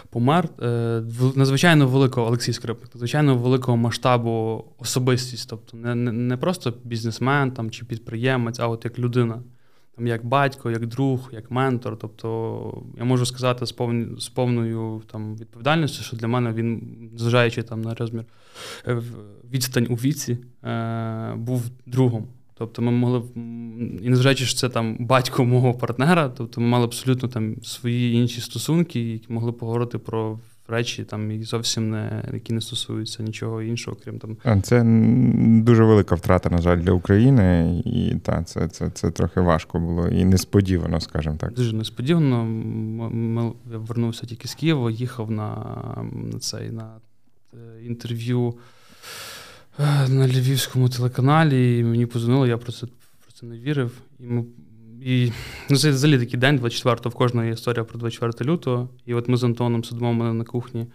помер. Е, надзвичайно великого Олексій Скрипник, надзвичайно великого масштабу особистість. Тобто не не, не просто бізнесмен там, чи підприємець, а от як людина, там, як батько, як друг, як ментор. Тобто я можу сказати з повні, з повною там, відповідальністю, що для мене він, зважаючи там на розмір е, відстань у віці, е, був другом. Тобто ми могли і незважаючи, що це там батько мого партнера, тобто ми мали абсолютно там свої інші стосунки, які могли поговорити про речі, там і зовсім не які не стосуються нічого іншого, крім там. Це дуже велика втрата, на жаль, для України, і та це це, це трохи важко було і несподівано, скажімо так. Дуже несподівано. Я вернувся тільки з Києва, їхав на, на цей на е, інтерв'ю. Е, на львівському телеканалі, і мені позвонили, я про це про це не вірив. І ми, і, ну, Це взагалі такий день, 24-го, в кожної історія про 24 лютого. І от ми з Антоном сидимо мене на кухні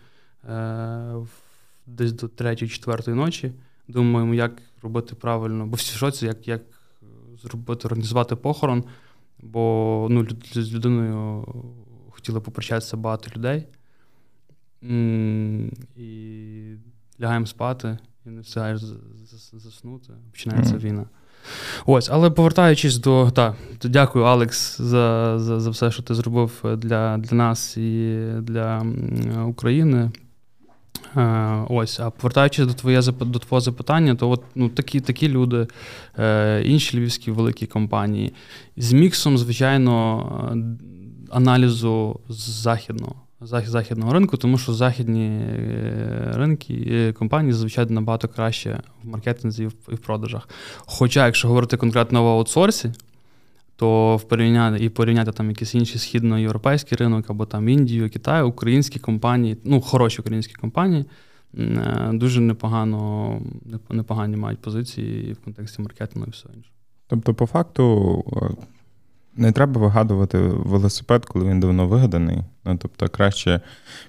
е, десь до 3-4 ночі. Думаємо, як робити правильно, бо всі шоці, як як зробити, організувати похорон. Бо ну, з людиною хотіли попрощатися багато людей. І лягаємо спати і не встигаєш заснути, починається війна. Ось, але повертаючись до так, то дякую, Алекс, за за, за все, що ти зробив для для нас і для України. Е, ось, а повертаючись до твоє до твого запитання, то от ну такі такі люди, е, інші львівські великі компанії з міксом, звичайно, аналізу західного західного ринку, тому що західні е, ринки е, компанії зазвичай набагато краще в маркетинзі і в продажах. Хоча, якщо говорити конкретно в аутсорсі, то в порівняти і порівняти там якийсь інший східноєвропейський ринок або там Індію, Китай, українські компанії, ну хороші українські компанії. Е, дуже непогано непогані мають позиції в контексті маркетингу і все інше. Тобто, по факту, не треба вигадувати велосипед, коли він давно вигаданий. Ну, Тобто, краще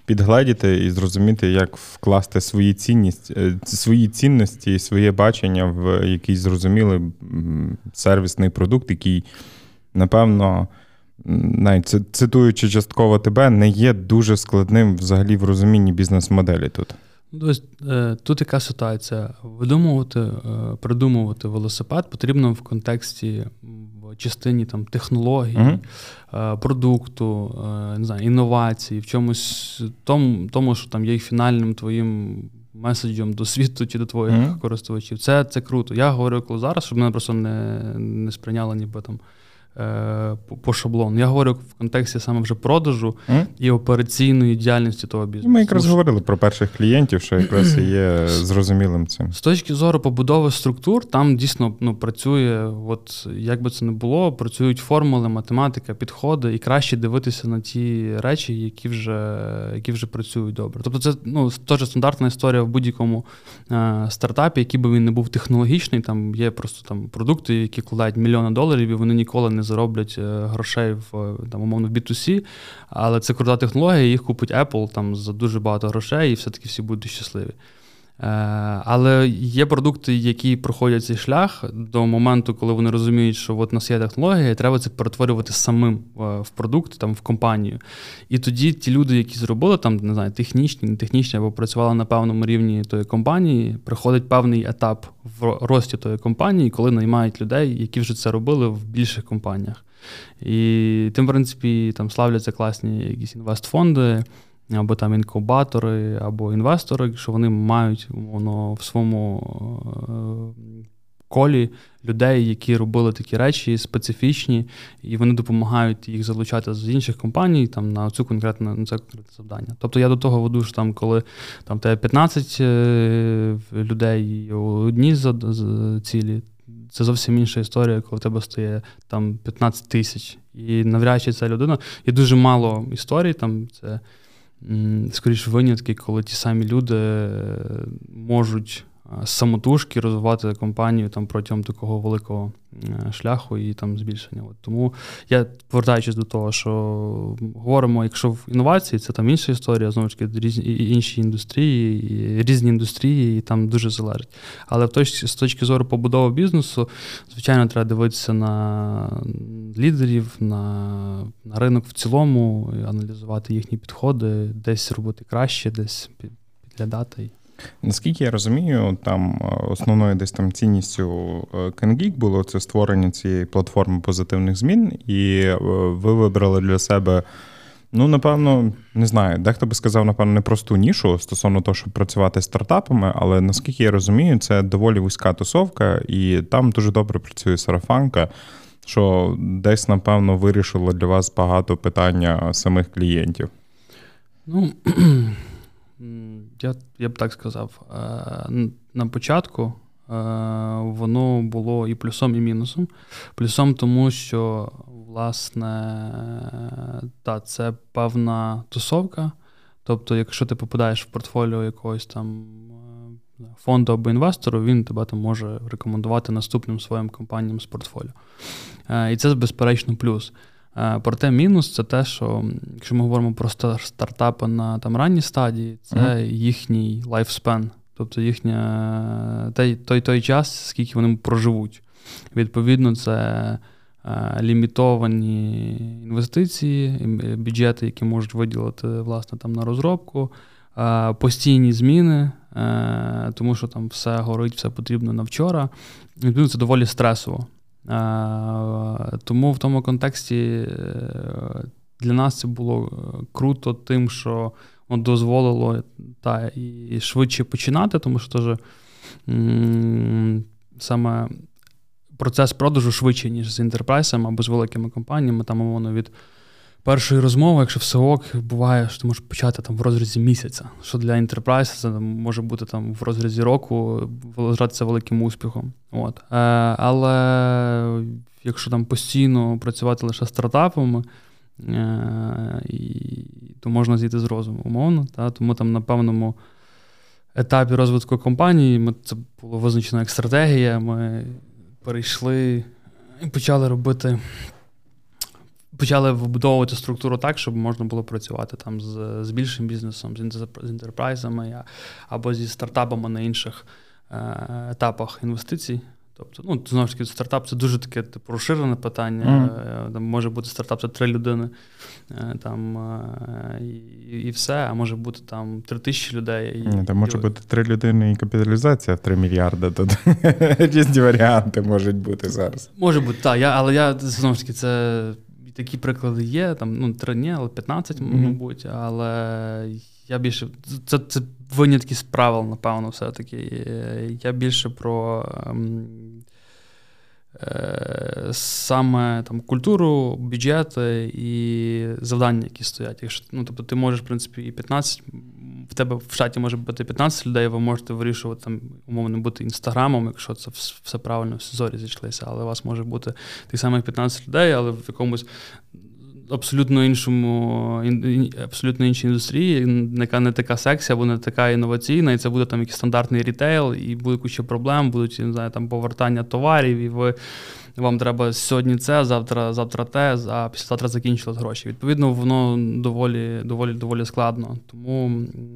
підгледіти і зрозуміти, як вкласти свої цінність, е, свої цінності і своє бачення в якийсь зрозумілий сервісний продукт, який, напевно, навіть цитуючи частково тебе, не є дуже складним взагалі в розумінні бізнес-моделі тут. Тобто, тут яка ситуація? Видумувати, е, придумувати велосипед потрібно в контексті в частині там технологій, uh-huh. продукту, не знаю, інновацій, в чомусь тому, тому, що там є фінальним твоїм меседжем до світу чи до твоїх uh-huh. користувачів. Це це круто. Я говорю коли зараз, щоб мене просто не не сприйняли ніби там. Е, по шаблону. Я говорю в контексті саме вже продажу mm? і операційної діяльності того бізнесу. Ми якраз говорили про перших клієнтів, що якраз є зрозумілим цим. З точки зору побудови структур, там дійсно ну, працює, от як би це не було, працюють формули, математика, підходи, і краще дивитися на ті речі, які вже які вже працюють добре. Тобто, це ну, теж стандартна історія в будь-якому е, стартапі, який би він не був технологічний. Там є просто там продукти, які кладають мільйони доларів, і вони ніколи не зароблять е, грошей в там, умовно в B2C, але це крута технологія, їх купить Apple там за дуже багато грошей, і все-таки всі будуть щасливі. Е, але є продукти, які проходять цей шлях до моменту, коли вони розуміють, що от у нас є технологія, і треба це перетворювати самим е, в продукт, там в компанію. І тоді ті люди, які зробили там, не знаю, технічні, не технічні, або працювали на певному рівні тої компанії, приходить певний етап в рості тої компанії, коли наймають людей, які вже це робили в більших компаніях. І тим, в принципі, там славляться класні якісь інвестфонди або там інкубатори, або інвестори, що вони мають воно в своєму колі людей, які робили такі речі специфічні, і вони допомагають їх залучати з інших компаній там на цю конкретну на це конкретне завдання. Тобто я до того веду, що там, коли там тебе 15 е, людей одні з цілі. Це зовсім інша історія, коли в тебе стає там 15 тисяч. І навряд чи ця людина. Є дуже мало історій. Там це скоріш винятки, коли ті самі люди е, можуть самотужки розвивати компанію там протягом такого великого е, шляху і там збільшення. От Тому я повертаючись до того, що говоримо, якщо в інновації, це там інша історія, знову ж таки, різні інші індустрії, і різні індустрії, і там дуже залежить. Але в точці, з точки зору побудови бізнесу, звичайно, треба дивитися на лідерів, на, на ринок в цілому, аналізувати їхні підходи, десь робити краще, десь підглядати. Наскільки я розумію, там е, основною десь там цінністю CanGeek е, було це створення цієї платформи позитивних змін, і е, ви вибрали для себе. Ну, напевно, не знаю, дехто би сказав, напевно, не просту нішу стосовно того, щоб працювати з стартапами, але наскільки я розумію, це доволі вузька тусовка, і там дуже добре працює сарафанка, що десь, напевно, вирішило для вас багато питання самих клієнтів. Ну, я я б так сказав. Е, на початку е, воно було і плюсом, і мінусом. Плюсом, тому що, власне, та, це певна тусовка. Тобто, якщо ти попадаєш в портфоліо якогось там е, фонду або інвестору, він тебе там може рекомендувати наступним своїм компаніям з портфоліо. І це безперечно плюс. Е, проте мінус це те, що якщо ми говоримо про стартапи на там ранній стадії, це mm-hmm. їхній лайфспен, тобто їхня той, той той час, скільки вони проживуть. Відповідно, це е, лімітовані інвестиції, бюджети, які можуть виділити власне там на розробку, е, постійні зміни, тому що там все горить, все потрібно на вчора. Відповідно, це доволі стресово. Тому в тому контексті е, для нас це було е, круто, тим, що воно дозволило та, і швидше починати, тому що теж саме процес продажу швидше, ніж з інтерпрайсом або з великими компаніями. Там воно від першої розмови, якщо все ок, буває, що ти можеш почати там в розрізі місяця. Що для інтерпрайсу це може бути там в розрізі року, вважатися великим успіхом. От. Е, Але якщо там постійно працювати лише стартапами, е, то можна зійти з розуму, умовно. Та? Тому там на певному етапі розвитку компанії ми, це було визначено як стратегія. Ми перейшли і почали робити почали вбудовувати структуру так, щоб можна було працювати там з з більшим бізнесом, з інтерпрайзами або зі стартапами на інших е, етапах інвестицій. Тобто, ну, знову ж таки, стартап це дуже таке типу, розширене питання. Mm. Там Може бути стартап це три людини е, там, і і все, а може бути там три тисячі людей. І, Там може і... бути три людини і капіталізація в три мільярди. Тут різні варіанти можуть бути зараз. Може бути, так. Я, Але я знову ж таки, це такі приклади є, там ну, три ні, але 15, mm-hmm. мабуть. Але я більше. Це це винятки з правил, напевно, все-таки. Я більше про. Ем, Е, саме там культуру, бюджет і завдання, які стоять. Якщо ну, тобто ти можеш, в принципі, і 15, в тебе в штаті може бути 15 людей, ви можете вирішувати там, умовно бути інстаграмом, якщо це все правильно в сезорі зійшлися, але у вас може бути тих самих 15 людей, але в якомусь абсолютно іншому абсолютно іншій індустрії, яка не така сексі, або не така інноваційна, і це буде там якийсь стандартний рітейл, і буде куча проблем, будуть не знаю, там повертання товарів, і ви. Вам треба сьогодні це, завтра завтра те, а післязавтра закінчились гроші. Відповідно, воно доволі доволі, доволі складно. Тому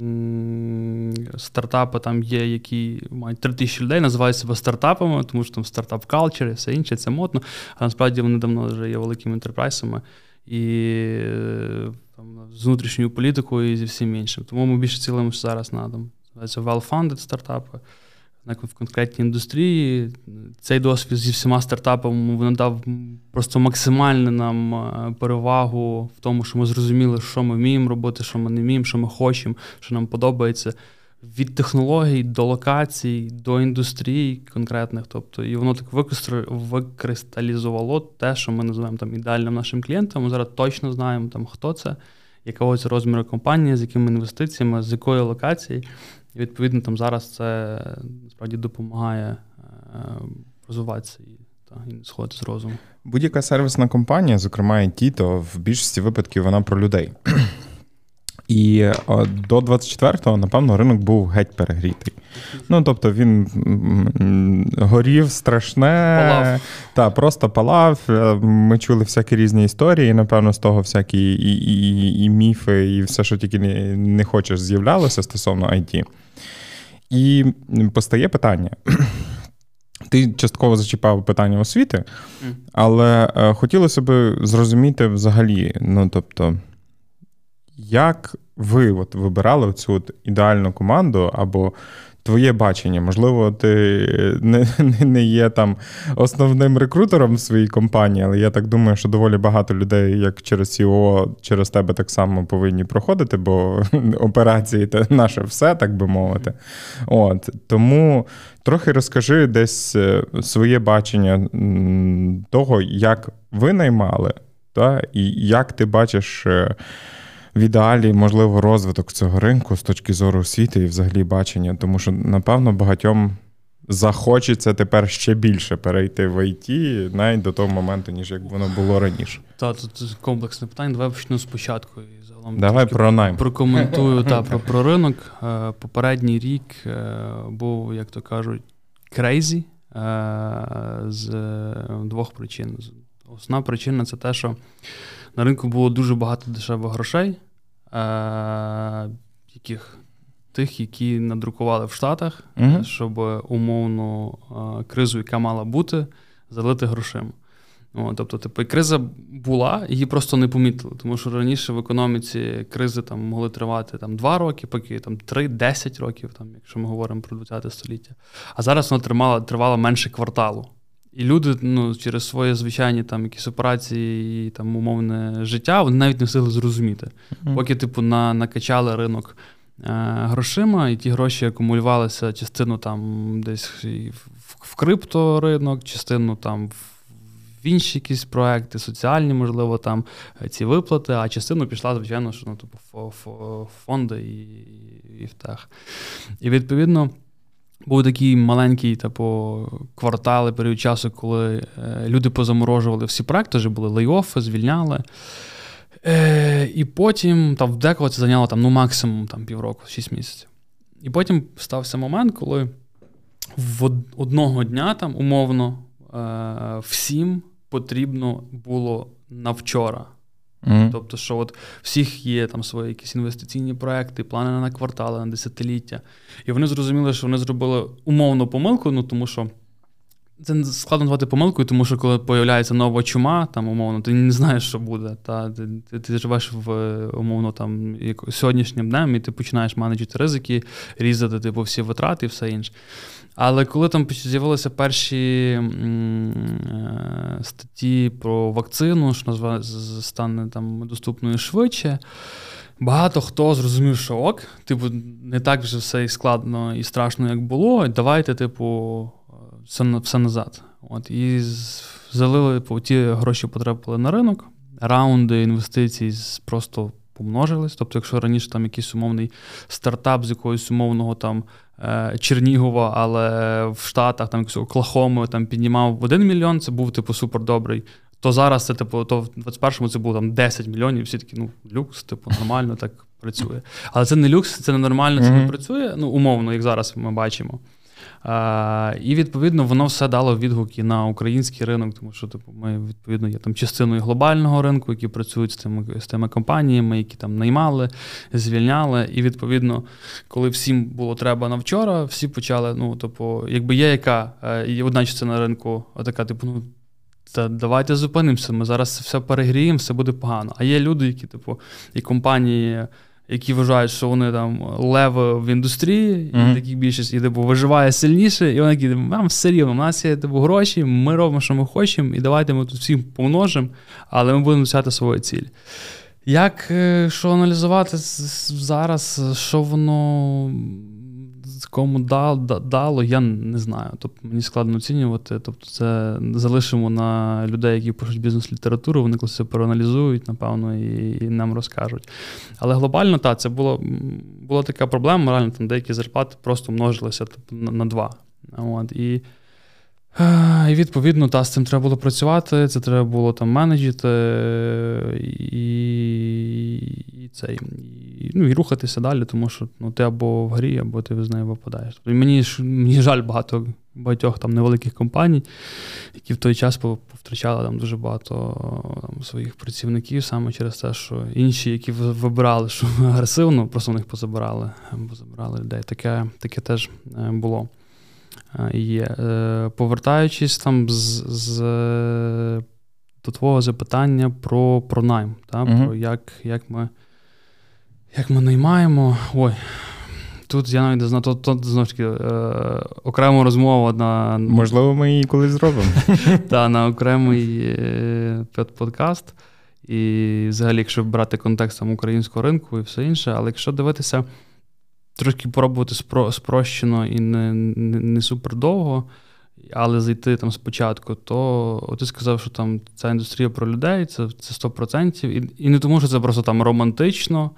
м- стартапи там є, які мають 3 тисячі людей, називають себе стартапами, тому що там стартап калчер і все інше, це модно. А насправді вони давно вже є великими ентерпрайсами і там, з внутрішньою політикою і зі всім іншим. Тому ми більше цілимося зараз на там, well-funded стартапи в конкретній індустрії. Цей досвід зі всіма стартапами надав просто максимальну нам е, перевагу в тому, що ми зрозуміли, що ми вміємо робити, що ми не вміємо, що ми хочемо, що нам подобається. від технологій до локацій, до індустрій конкретних. Тобто, і воно так викристалізувало те, що ми називаємо там ідеальним нашим клієнтом. Ми зараз точно знаємо, там, хто це, якого це розміру компанії, з якими інвестиціями, з якої локації. І відповідно там зараз це насправді допомагає е, розвиватися і, та, і не сходити з розуму. Будь-яка сервісна компанія, зокрема IT, то в більшості випадків вона про людей. І до 24-го, напевно, ринок був геть перегрітий. Ну, тобто він горів страшне, палав. Та, просто палав. Е, ми чули всякі різні історії, напевно, з того всякі і і, і міфи, і все, що тільки не, не хочеш, з'являлося стосовно IT. І постає питання. Ти частково зачіпав питання освіти, але е, хотілося б зрозуміти взагалі, ну тобто. Як ви от вибирали цю ідеальну команду або твоє бачення? Можливо, ти не не є там основним рекрутером в своїй компанії, але я так думаю, що доволі багато людей, як через CEO, через тебе так само повинні проходити, бо операції це наше все, так би мовити. От Тому трохи розкажи десь е, своє бачення того, як ви наймали, та, і як ти бачиш. Е, в ідеалі, можливо, розвиток цього ринку з точки зору освіти і взагалі бачення, тому що, напевно, багатьом захочеться тепер ще більше перейти в ІТ навіть до того моменту, ніж як воно було раніше. Так, тут комплексне питання. Давай почну спочатку і загалом Давай про найм. прокоментую та, про, про ринок. Е, попередній рік е, був, як то кажуть, crazy з двох причин. Основна причина це те, що на ринку було дуже багато дешевих грошей, е- яких тих, які надрукували в Штатах, uh щоб умовну е- кризу, яка мала бути, залити грошима. О, тобто, типу, криза була, її просто не помітили. Тому що раніше в економіці кризи там могли тривати там, 2 роки, поки там 3-10 років, там, якщо ми говоримо про 20 століття. А зараз вона тривала, тривала менше кварталу. І люди ну, через свої звичайні там якісь операції і там умовне життя вони навіть не встигли зрозуміти. Mm-hmm. Поки, типу, на, накачали ринок е, грошима, і ті гроші акумулювалися частину там десь в, в крипторинок, частину там в. В інші якісь проекти, соціальні, можливо, там е, ці виплати, а частину пішла, звичайно, що ну, типу, фонди і, і в тех. І відповідно. Був такий маленький, типу, квартали період часу, коли е, люди позаморожували всі проекти, вже були лейофи, звільняли. Е, І потім там в деколи це зайняло там, ну, максимум там, півроку, 6 місяців. І потім стався момент, коли в одного дня там, умовно е, всім потрібно було на вчора. Mm-hmm. Тобто, що от всіх є там свої якісь інвестиційні проекти, плани на квартали, на десятиліття. І вони зрозуміли, що вони зробили умовну помилку, ну тому що. Це складно назвати помилкою, тому що коли появляється нова чума, там умовно, ти не знаєш, що буде. Та Ти ти, ти живеш в умовно там сьогоднішнім днем, і ти починаєш менеджити ризики, різати типу, всі витрати і все інше. Але коли там з'явилися перші м, е, статті про вакцину, що назва стане там доступною швидше, багато хто зрозумів, що ок, типу, не так вже все і складно і страшно, як було. Давайте, типу, все все назад. От, І залили ті гроші потрапили на ринок, раунди інвестицій просто помножились. Тобто, якщо раніше там якийсь умовний стартап з якогось умовного там Е, Чернігова, але в Штатах там Оклахоми там піднімав 1 мільйон, це був типу супер добрий. То зараз це типу, то в 21-му це було там 10 мільйонів. Всі такі, ну, люкс, типу, нормально так працює. Але це не люкс, це не нормально, це не працює. Ну, умовно, як зараз ми бачимо. І відповідно воно все дало відгуки на український ринок, тому що типу, ми відповідно є там частиною глобального ринку, які працюють з тими з тими компаніями, які там наймали, звільняли. І відповідно, коли всім було треба на вчора, всі почали. Ну, типу, якби є яка е, є одна частина ринку, така, типу, ну. Та давайте зупинимося. Ми зараз все перегріємо, все буде погано. А є люди, які, типу, і компанії які вважають, що вони там леви в індустрії, mm-hmm. і таких більшість і типу, виживає сильніше, і вони такі, нам все рівно, у нас є типу, гроші, ми робимо, що ми хочемо, і давайте ми тут всім помножимо, але ми будемо досягати свою ціль. Як е, що аналізувати зараз, що воно кому дал, дало, я не знаю. Тобто мені складно оцінювати. Тобто, це залишимо на людей, які пишуть бізнес-літературу, вони коли це проаналізують, напевно, і, і нам розкажуть. Але глобально, так, це було, була така проблема, реально там деякі зарплати просто множилися тобто, на, на два. От, І і відповідно, та, з цим треба було працювати, це треба було там менеджити і і, це, і, ну, і рухатися далі, тому що ну, ти або в грі, або ти з нею випадаєш. Тобто мені мені жаль багато багатьох там невеликих компаній, які в той час повтрачали там дуже багато там, своїх працівників саме через те, що інші, які вибирали, що агресивно, просто в них позабирали, позабирали людей. Таке, Таке теж е, було є. Е, повертаючись там з, з до твого запитання про про найм, та, угу. про як як, ми як ми наймаємо. Ой, Тут я навіть не знаю, тут, тут знову ж таки е, окрема розмова на. Можливо, ми її колись зробимо. Так, на окремий е, подкаст. І взагалі, якщо брати контекст там, українського ринку і все інше, але якщо дивитися трошки пробувати спро, спрощено і не не, не супер довго, але зайти там спочатку, то ти сказав, що там ця індустрія про людей, це це 100%. І, і не тому, що це просто там романтично.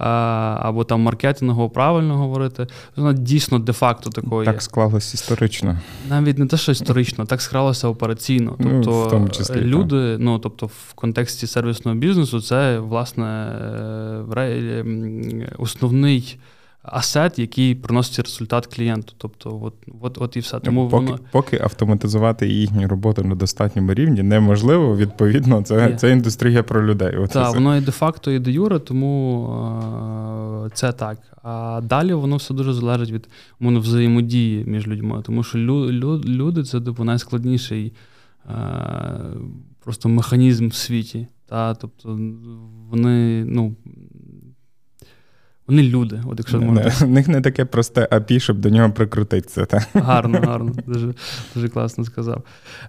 Або там маркетингово правильно говорити, вона дійсно де-факто такою. Так склалось історично. Навіть не те, що історично, так склалося операційно. Тобто ну, в тому числі, люди, так. ну тобто, в контексті сервісного бізнесу, це власне е, основний асет, який приносить результат клієнту. Тобто, от от, от і все. Тому Поки воно... поки автоматизувати їхню роботу на достатньому рівні неможливо, відповідно, це це індустрія про людей. Так, воно і де-факто, і де юре, тому е- це так. А далі воно все дуже залежить від воно взаємодії між людьми, тому що лю- лю- люди це типу, найскладніший е- просто механізм в світі. Та, Тобто вони, ну, вони люди. От якщо можна. У них не таке просте API, щоб до нього прикрутитися. Так? Гарно, гарно, дуже дуже класно сказав.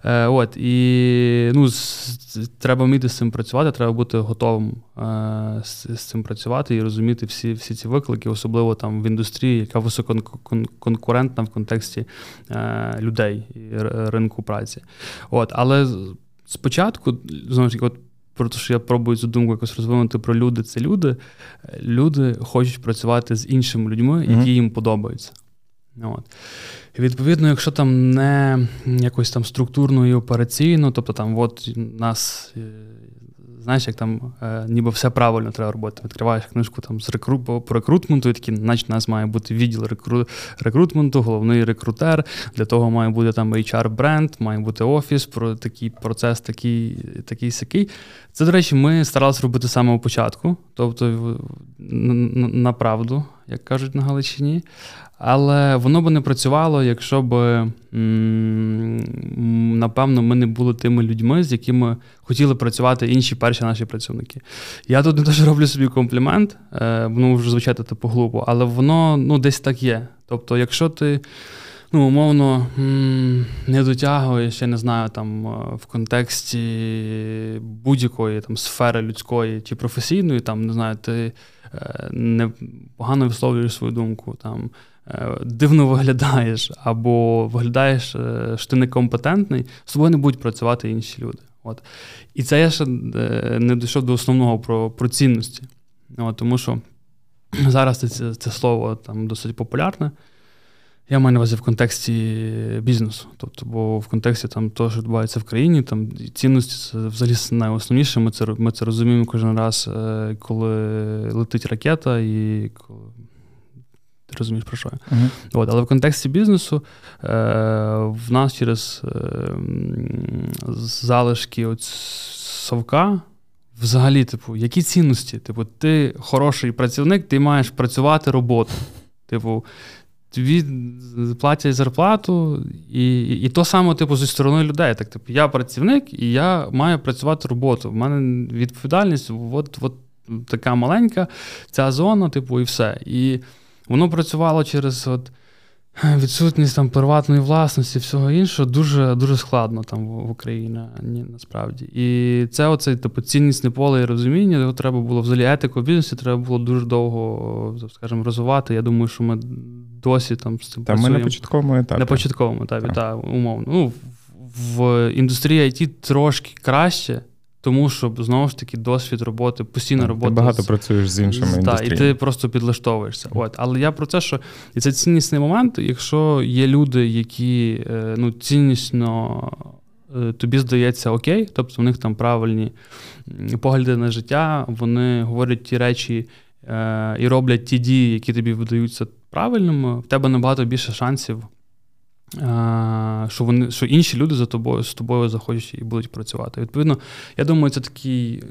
Е, От, І ну, з, треба вміти з цим працювати, треба бути готовим е, з, з цим працювати і розуміти всі всі ці виклики, особливо там в індустрії, яка висококонкурентна в контексті е, людей і ринку праці. От, Але спочатку, знову ж таки, от про те, що я пробую цю думку якось розвинути про люди, це люди. Люди хочуть працювати з іншими людьми, які mm-hmm. їм подобаються. От. І Відповідно, якщо там не якось там структурно і операційно, тобто там от нас е, знаєш, як там е, ніби все правильно треба робити. Відкриваєш книжку там з рекру, по рекрутменту, і такі, значить, у нас має бути відділ рекру, рекрутменту, головний рекрутер. Для того має бути там HR-бренд, має бути офіс, про такий процес, такий, такий сякий. Це, до речі, ми старалися робити з самого початку, тобто на правду, як кажуть на Галичині. Але воно би не працювало, якщо б, напевно, ми не були тими людьми, з якими хотіли працювати інші перші наші працівники. Я тут не теж роблю собі комплімент, воно вже звучати типу глупо, але воно ну, десь так є. Тобто, якщо ти ну, умовно не дотягуєш, я не знаю, там е, в контексті будь-якої там сфери людської чи професійної, там не знаю, ти е, не погано висловлюєш свою думку. там дивно виглядаєш, або виглядаєш, е, що ти некомпетентний, з тобою не будуть працювати інші люди. От. І це я ще е, не дійшов до основного про про цінності. От, Тому що зараз це це слово там досить популярне. Я маю на увазі в контексті бізнесу. Тобто, бо в контексті там того, що відбувається в країні, там цінності це взагалі найосновніше. Ми це ми це розуміємо кожен раз, коли летить ракета, і коли ти розумієш про що я. Uh-huh. От, Але в контексті бізнесу е, в нас через е, залишки от совка. Взагалі, типу, які цінності? Типу, ти хороший працівник, ти маєш працювати роботу. Типу, тобі платять зарплату, і і, і то саме, типу, зі сторони людей. Так, типу, я працівник і я маю працювати роботу. У мене відповідальність от, от така маленька, ця зона, типу, і все. І Воно працювало через от відсутність там приватної власності, всього іншого, дуже дуже складно там в Україні ні, насправді. І це оце типу, ціннісне поле і розуміння, його треба було взагалі етику в бізнесі, треба було дуже довго, скажімо, розвивати. Я думаю, що ми досі там з цим Та ми на початковому етапі. На початковому етапі, так, та, умовно. Ну, в індустрії IT трошки краще, тому що знову ж таки досвід роботи, постійна робота. Ти багато з, працюєш з іншими індустріями. Так, і ти просто підлаштовуєшся. От. Але я про те, що і це ціннісний момент, якщо є люди, які е, ну, ціннісно. Е, тобі здається окей, тобто в них там правильні погляди на життя, вони говорять ті речі е, і роблять ті дії, які тобі видаються правильними, в тебе набагато більше шансів що вони, що інші люди за тобою з тобою захочуть і будуть працювати. Відповідно, я думаю, це такий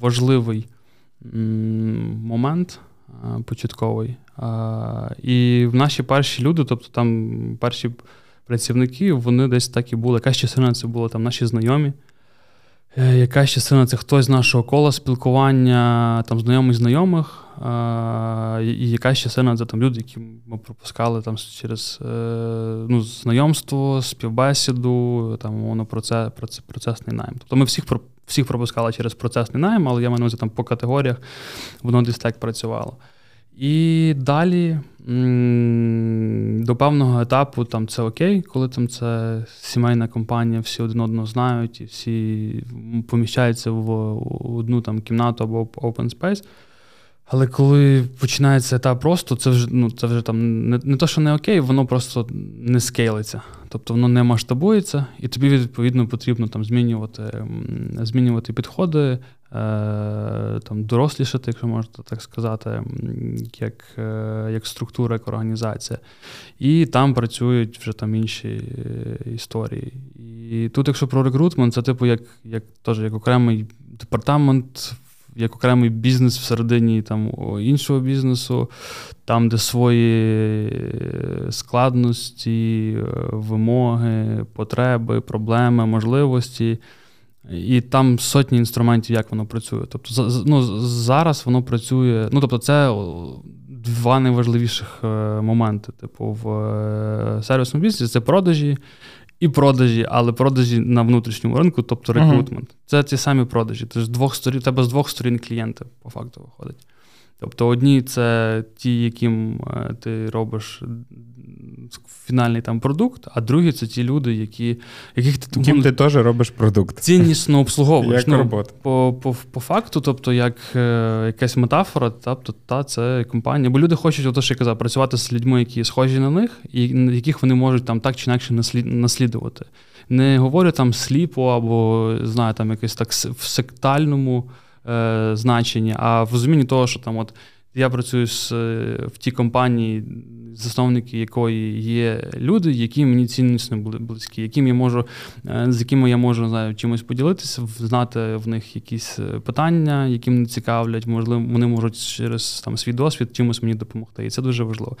важливий момент початковий. І в наші перші люди, тобто там перші працівники, вони десь так і були. Якась частина це було там наші знайомі. Е, якась частина це хтось з нашого кола спілкування, там знайомих знайомих, і якась частина це там люди, які ми пропускали там через е, ну, знайомство, співбесіду, там воно процес, процесний найм. Тобто ми всіх всіх пропускали через процесний найм, але я маю там по категоріях воно десь так працювало. І далі до певного етапу там це окей, коли там це сімейна компанія, всі один одного знають, і всі поміщаються в одну там кімнату або open space. Але коли починається етап просто, це вже ну, це вже там не не то, що не окей, воно просто не скейлиться. Тобто воно не масштабується, і тобі, відповідно, потрібно там змінювати змінювати підходи, е, там дорослішати, якщо можна так сказати, як е, як структура, як організація. І там працюють вже там інші е, історії. І тут, якщо про рекрутмент, це типу як як, теж, як окремий департамент як окремий бізнес всередині там, іншого бізнесу, там, де свої складності, е, вимоги, потреби, проблеми, можливості. І там сотні інструментів, як воно працює. Тобто, ну, зараз воно працює. Ну, тобто, це два найважливіших е, моменти. Типу, в е, сервісному бізнесі це продажі і продажі, але продажі на внутрішньому ринку, тобто рекрутмент. Uh-huh. Це ті самі продажі. Ти з двох сторін, тебе з двох сторін клієнти по факту виходить. Тобто одні це ті, яким е, ти робиш фінальний там продукт, а другі це ті люди, які, яких ти Яким ти теж робиш продукт. Ціннісно обслуговуєш. Як ну, робота. По по, по факту, тобто, як е, якась метафора, тобто, та це компанія. Бо люди хочуть, ото, що я казав, працювати з людьми, які схожі на них, і яких вони можуть там так чи інакше наслідувати. Не говорю там сліпо або знаю, там якось так в сектальному е, значенні, а в розумінні того, що там от я працюю з, е, в тій компанії, засновники якої є люди, які мені ціннісно близькі, яким я можу, е, з якими я можу знаю, чимось поділитися, знати в них якісь е, питання, які мене цікавлять, можливо, вони можуть через там свій досвід чимось мені допомогти. І це дуже важливо.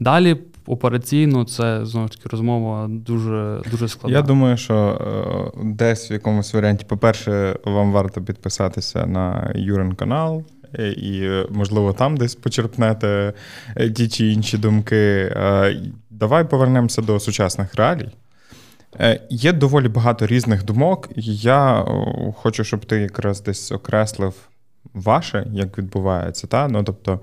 Далі операційно це знову ж таки розмова дуже дуже складна. Я думаю, що десь в якомусь варіанті, по-перше, вам варто підписатися на Юрин канал. Е, і, е, можливо, там десь почерпнете е, ті чи інші думки. Давай повернемося до сучасних реалій. Є доволі багато різних думок, і я хочу, щоб ти якраз десь окреслив ваше, як відбувається. Та? Ну, тобто,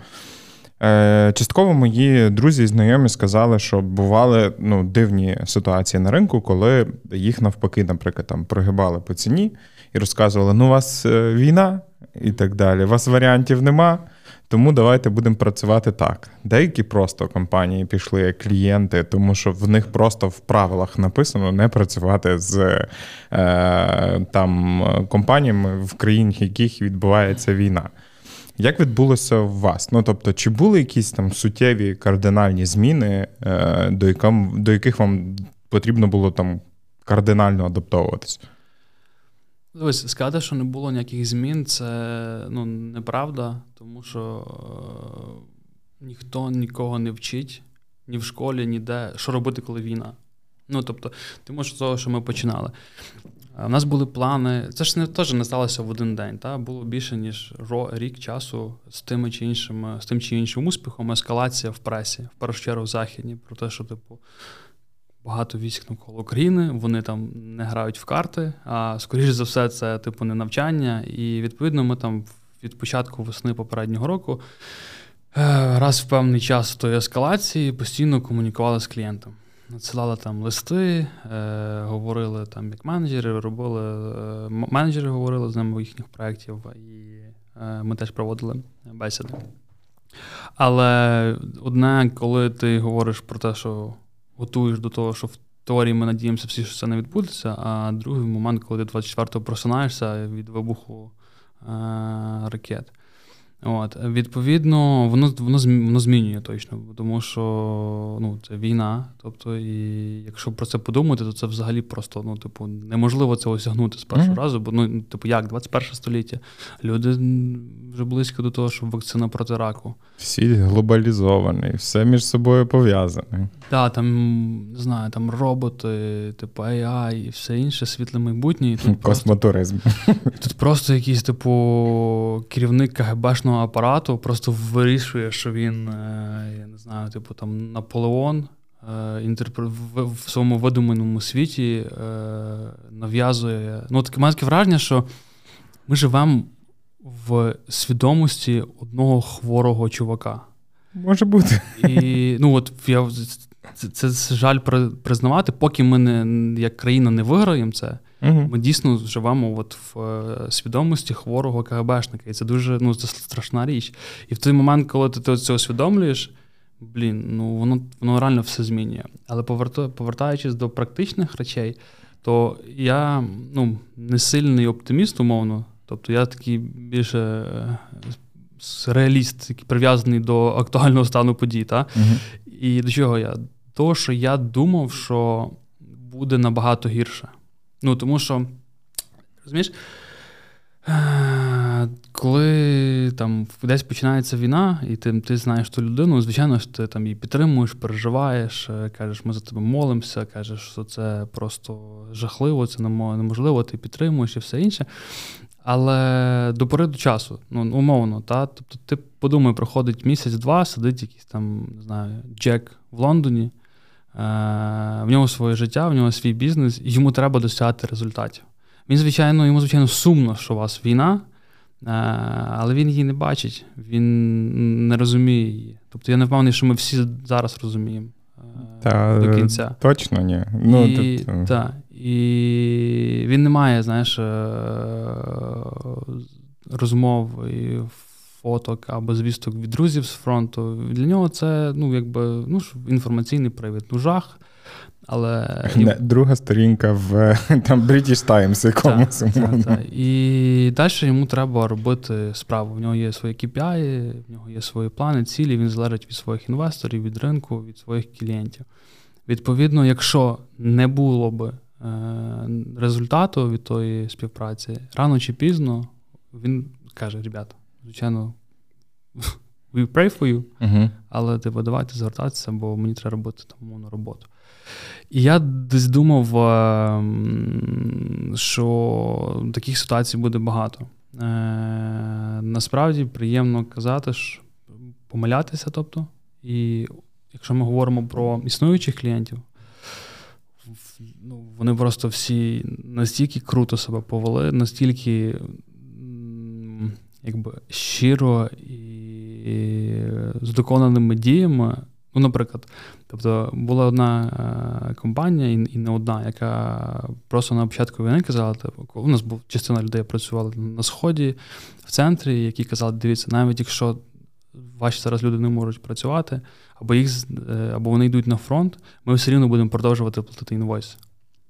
Частково мої друзі і знайомі сказали, що бували ну, дивні ситуації на ринку, коли їх навпаки, наприклад, там прогибали по ціні і розказували: ну, у вас війна, і так далі. У вас варіантів нема, тому давайте будемо працювати так. Деякі просто компанії пішли клієнти, тому що в них просто в правилах написано не працювати з е, там компаніями, в країнах яких відбувається війна. Як відбулося у вас? Ну тобто, чи були якісь там суттєві кардинальні зміни, е, до, яким, до яких вам потрібно було там кардинально адаптовуватись? Ось сказати, що не було ніяких змін, це ну, неправда, тому що е, ніхто нікого не вчить ні в школі, ніде, що робити, коли війна. Ну, тобто, ти можеш з того, що ми починали. У нас були плани, це ж не теж не сталося в один день. Та? Було більше, ніж рік часу з тими чи іншими, з тим чи іншим успіхом, ескалація в пресі, в першу чергу в Західній, про те, що, типу, багато військ навколо України, вони там не грають в карти, а скоріш за все, це типу не навчання. І відповідно, ми там від початку весни попереднього року раз в певний час тої ескалації постійно комунікували з клієнтом. Надсилали там листи, е, говорили там як менеджери, робили е, менеджери говорили з ними їхніх проєктів, і е, ми теж проводили бесіди. Але одне, коли ти говориш про те, що готуєш до того, що в теорії ми надіємося всі, що це не відбудеться, а другий момент, коли ти 24-го просинаєшся від вибуху е- ракет. От, Відповідно, воно воно, воно змінює точно, тому що ну, це війна. Тобто, і якщо про це подумати, то це взагалі просто ну, типу, неможливо це осягнути з першого mm-hmm. разу, бо ну, типу, як 21 століття. Люди вже близько до того, щоб вакцина проти раку. Всі глобалізовані, все між собою пов'язане. Так, там не знаю, там роботи, типу AI і все інше, світле майбутнє. Тут Космотуризм. Просто, тут просто якийсь, типу, керівник КГБшного апарату просто вирішує, що він, е, я не знаю, типу там Наполеон е, в своєму видуманому світі е, нав'язує. Ну, таке має таке враження, що ми живемо в свідомості одного хворого чувака. Може бути. І ну от я це, це, жаль признавати, поки ми не як країна не виграємо це. Угу. Ми дійсно живемо от в е, свідомості хворого КГБшника. І це дуже ну, це страшна річ. І в той момент, коли ти це усвідомлюєш, блін, ну воно воно реально все змінює. Але повертаючись до практичних речей, то я ну, не сильний оптиміст, умовно. Тобто я такий більше е, реаліст, який прив'язаний до актуального стану подій. Та? Угу. І до чого я? То, що я думав, що буде набагато гірше. Ну, тому що, розумієш, е, коли там десь починається війна, і ти ти знаєш ту людину, звичайно ж ти там її підтримуєш, переживаєш, е, кажеш, ми за тебе молимося, кажеш, що це просто жахливо, це неможливо, ти підтримуєш і все інше. Але до пори до часу, ну умовно, та? тобто ти подумай, проходить місяць-два, сидить якийсь там, не знаю, Джек в Лондоні. Е, в нього своє життя, в нього свій бізнес, і йому треба досягати результатів. Він, звичайно, йому, звичайно, сумно, що у вас війна, е, але він її не бачить, він не розуміє її. Тобто я не впевнений, що ми всі зараз розуміємо е, та, до кінця. Точно ні. Ну, і, тобто... та, і він не має, знаєш, розмов і фоток або звісток від друзів з фронту. Для нього це ну, якби ну, інформаційний привід. Ну, жах. Але... Не, друга сторінка в там British Times якомусь. Так, так, так. І далі йому треба робити справу. В нього є свої KPI, в нього є свої плани, цілі, він залежить від своїх інвесторів, від ринку, від своїх клієнтів. Відповідно, якщо не було би е, результату від тої співпраці, рано чи пізно він каже: ребята, звичайно, we pray for you, uh-huh. але типу, давайте звертатися, бо мені треба робити там умовну роботу. І я десь думав, ем, що таких ситуацій буде багато. Е, насправді приємно казати, що помилятися, тобто, і якщо ми говоримо про існуючих клієнтів, ну, вони просто всі настільки круто себе повели, настільки якби щиро і з доконаними діями. Ну, наприклад, тобто була одна е, компанія, і не одна, яка просто на початку війни казала, типу, у нас був частина людей працювали на сході, в центрі, які казали, дивіться, навіть якщо ваші зараз люди не можуть працювати, або їх е, або вони йдуть на фронт, ми все рівно будемо продовжувати платити інвойс.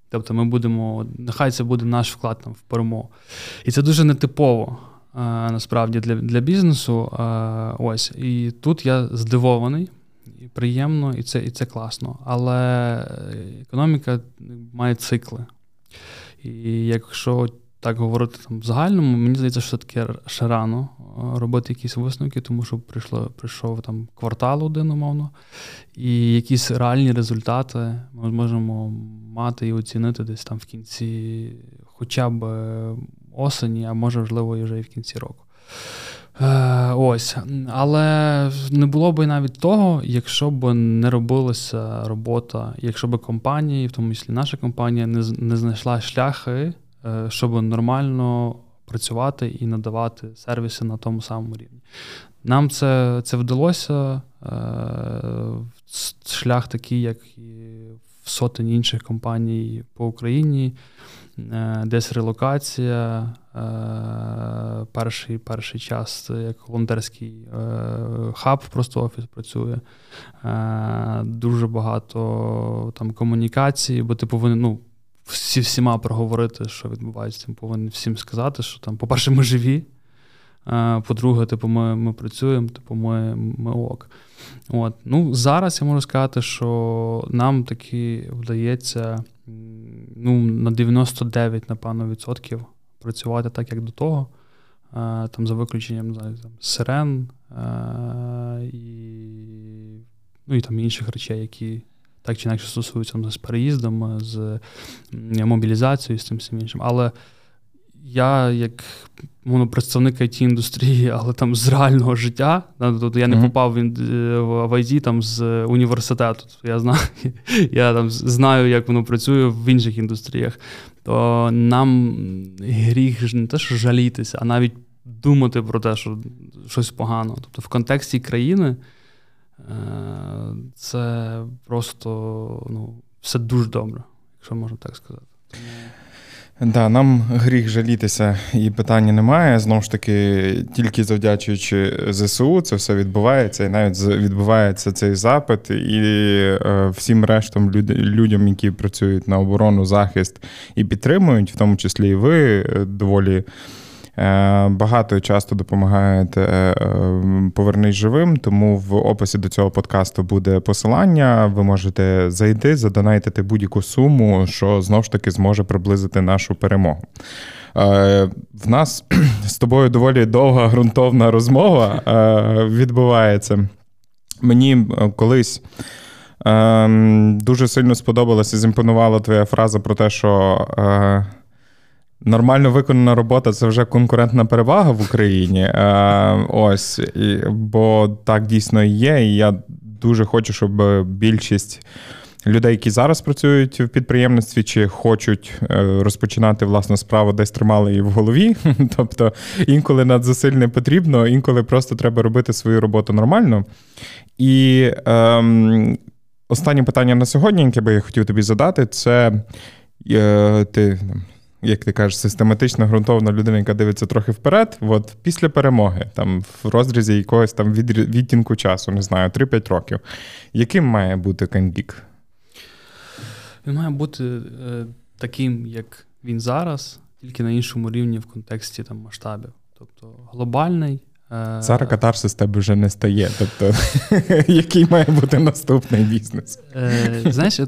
Тобто ми будемо, нехай це буде наш вклад там в перемогу. І це дуже нетипово насправді для для бізнесу. Ось і тут я здивований, і приємно, і це і це класно. Але економіка має цикли. І якщо так говорити там в загальному, мені здається, що таке ще рано робити якісь висновки, тому що прийшло, прийшов там квартал один, умовно, і якісь реальні результати ми можемо мати і оцінити десь там в кінці, хоча б осені, а може, можливо, вже і в кінці року. Е, Ось. Але не було б навіть того, якщо б не робилася робота, якщо б компанії, в тому числі наша компанія, не не знайшла шляхи, е, щоб нормально працювати і надавати сервіси на тому самому рівні. Нам це це вдалося. Шлях такий, як і в сотень інших компаній по Україні. Десь релокація, перший перший час як волонтерський хаб, просто офіс працює. Дуже багато там комунікації, бо ти повинен ну, всі всіма проговорити, що відбувається. Ти повинен всім сказати, що там, по-перше, ми живі. По-друге, типу, ми ми працюємо, типу, ми ми ок. От. Ну, Зараз я можу сказати, що нам таки вдається ну, на 99, напевно, відсотків працювати так, як до того. Там За виключенням не знаю, там, сирен і ну, і там інших речей, які так чи інакше стосуються там, з переїздом, з мобілізацією, з тим всім іншим. Але я, як ну, представник it індустрії, але там з реального життя, тобто я не попав він в IT там з університету. Я знаю, я там знаю, як воно працює в інших індустріях. То нам гріх не те, що жалітися, а навіть думати про те, що щось погано. Тобто в контексті країни е, це просто ну, все дуже добре, якщо можна так сказати. Да, нам гріх жалітися і питання немає. Знову ж таки, тільки завдячуючи ЗСУ, це все відбувається, і навіть відбувається цей запит, і е, всім рештом людям, які працюють на оборону, захист і підтримують, в тому числі і ви е, доволі. Е, багато і часто допомагаєте е, повернись живим, тому в описі до цього подкасту буде посилання. Ви можете зайти, задонайтити будь-яку суму, що знову ж таки зможе приблизити нашу перемогу. Е, в нас з тобою доволі довга ґрунтовна розмова відбувається. Мені колись. Дуже сильно сподобалася зімпонувала твоя фраза про те, що Нормально виконана робота це вже конкурентна перевага в Україні. Е, ось, і, бо так дійсно є. І я дуже хочу, щоб більшість людей, які зараз працюють в підприємництві, чи хочуть е, розпочинати власну справу, десь тримали її в голові. Тобто інколи надзусиль не потрібно, інколи просто треба робити свою роботу нормально. І е, останнє питання на сьогодні, яке би я хотів тобі задати, це е, ти як ти кажеш, систематична ґрунтовна людина, яка дивиться трохи вперед, от після перемоги, там в розрізі якогось там відтінку часу, не знаю, 3-5 років. Яким має бути Кендік? Він має бути е, таким, як він зараз, тільки на іншому рівні в контексті там масштабів. Тобто глобальний. Е, зараз катарсис з тебе вже не стає. Тобто, який має бути наступний бізнес? Е, знаєш,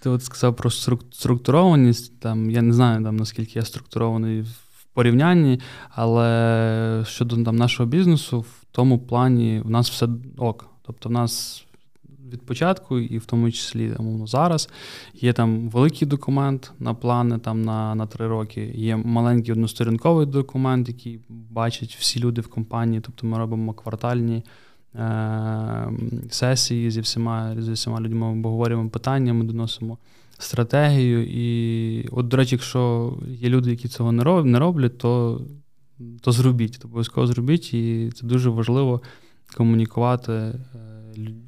ти от сказав про структурованість. Там, Я не знаю, там, наскільки я структурований в порівнянні, але щодо там, нашого бізнесу, в тому плані в нас все ок. Тобто, в нас від початку, і в тому числі умовно, зараз є там великий документ на плани там, на на три роки. Є маленький односторінковий документ, який бачать всі люди в компанії. Тобто ми робимо квартальні. Е, сесії зі всіма зі всіма людьми обговорюємо питання, ми доносимо стратегію. І, от, до речі, якщо є люди, які цього не роблять, то то зробіть, то обов'язково зробіть, і це дуже важливо комунікувати е,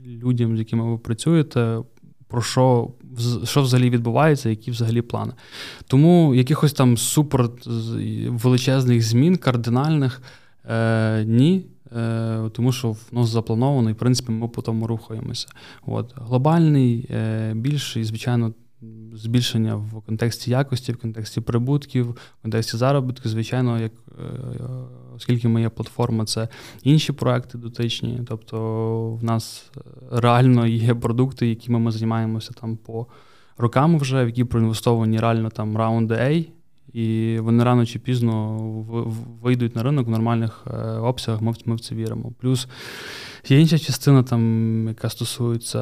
людям, з якими ви працюєте. Про що що взагалі відбувається, які взагалі плани. Тому якихось там супер величезних змін, кардинальних е, ні. Е, тому що воно заплановано, і в принципі ми по тому рухаємося. От. Глобальний, е, більший, звичайно, збільшення в контексті якості, в контексті прибутків, в контексті заробітку, звичайно, як е, оскільки моя платформа, це інші проекти дотичні. Тобто в нас реально є продукти, якими ми займаємося там по рокам вже, в які проінвестовані реально там раунди A. І вони рано чи пізно вийдуть на ринок в нормальних е, обсягах, ми в це віримо. Плюс є інша частина, там, яка стосується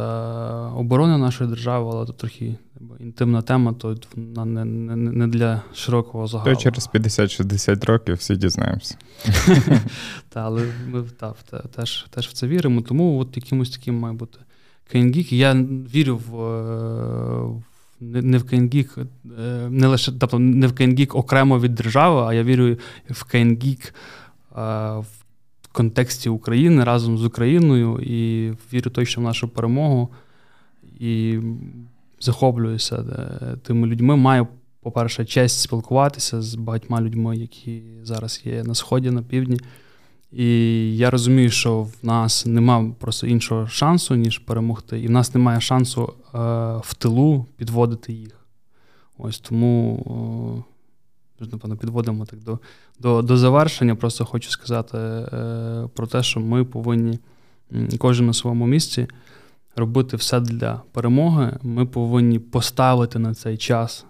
оборони нашої держави, але це трохи інтимна тема, то вона не не, не для широкого загалу. То через 50-60 років всі дізнаємося. Так, але ми теж в це віримо. Тому от якимось таким має бути Кейнгік. Я вірю в е, не в KindGeek, е, не лише тобто не в KindGeek окремо від держави, а я вірю в KindGeek е, в контексті України разом з Україною і вірю точно в нашу перемогу. І захоплююся е, тими людьми. Маю, по-перше, честь спілкуватися з багатьма людьми, які зараз є на сході, на півдні. І я розумію, що в нас немає просто іншого шансу, ніж перемогти. І в нас немає шансу в тилу підводити їх. Ось тому, о, напевно, підводимо так до до, до завершення. Просто хочу сказати е, про те, що ми повинні кожен на своєму місці робити все для перемоги. Ми повинні поставити на цей час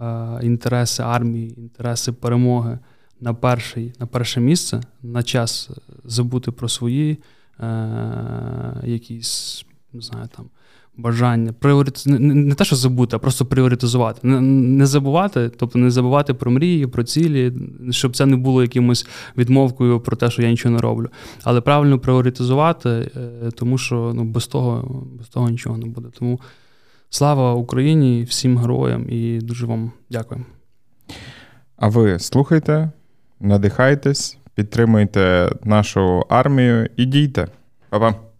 е, інтереси армії, інтереси перемоги на перший, на перше місце, на час забути про свої е, якісь, не знаю, там. Бажання пріорит... не, не те, що забути, а просто пріоритизувати. Не, не забувати, тобто не забувати про мрії, про цілі, щоб це не було якимось відмовкою про те, що я нічого не роблю. Але правильно пріоритизувати, е, тому що ну, без того без того нічого не буде. Тому слава Україні, всім героям і дуже вам дякую. А ви слухайте, надихайтесь, підтримуйте нашу армію і дійте. Па-па!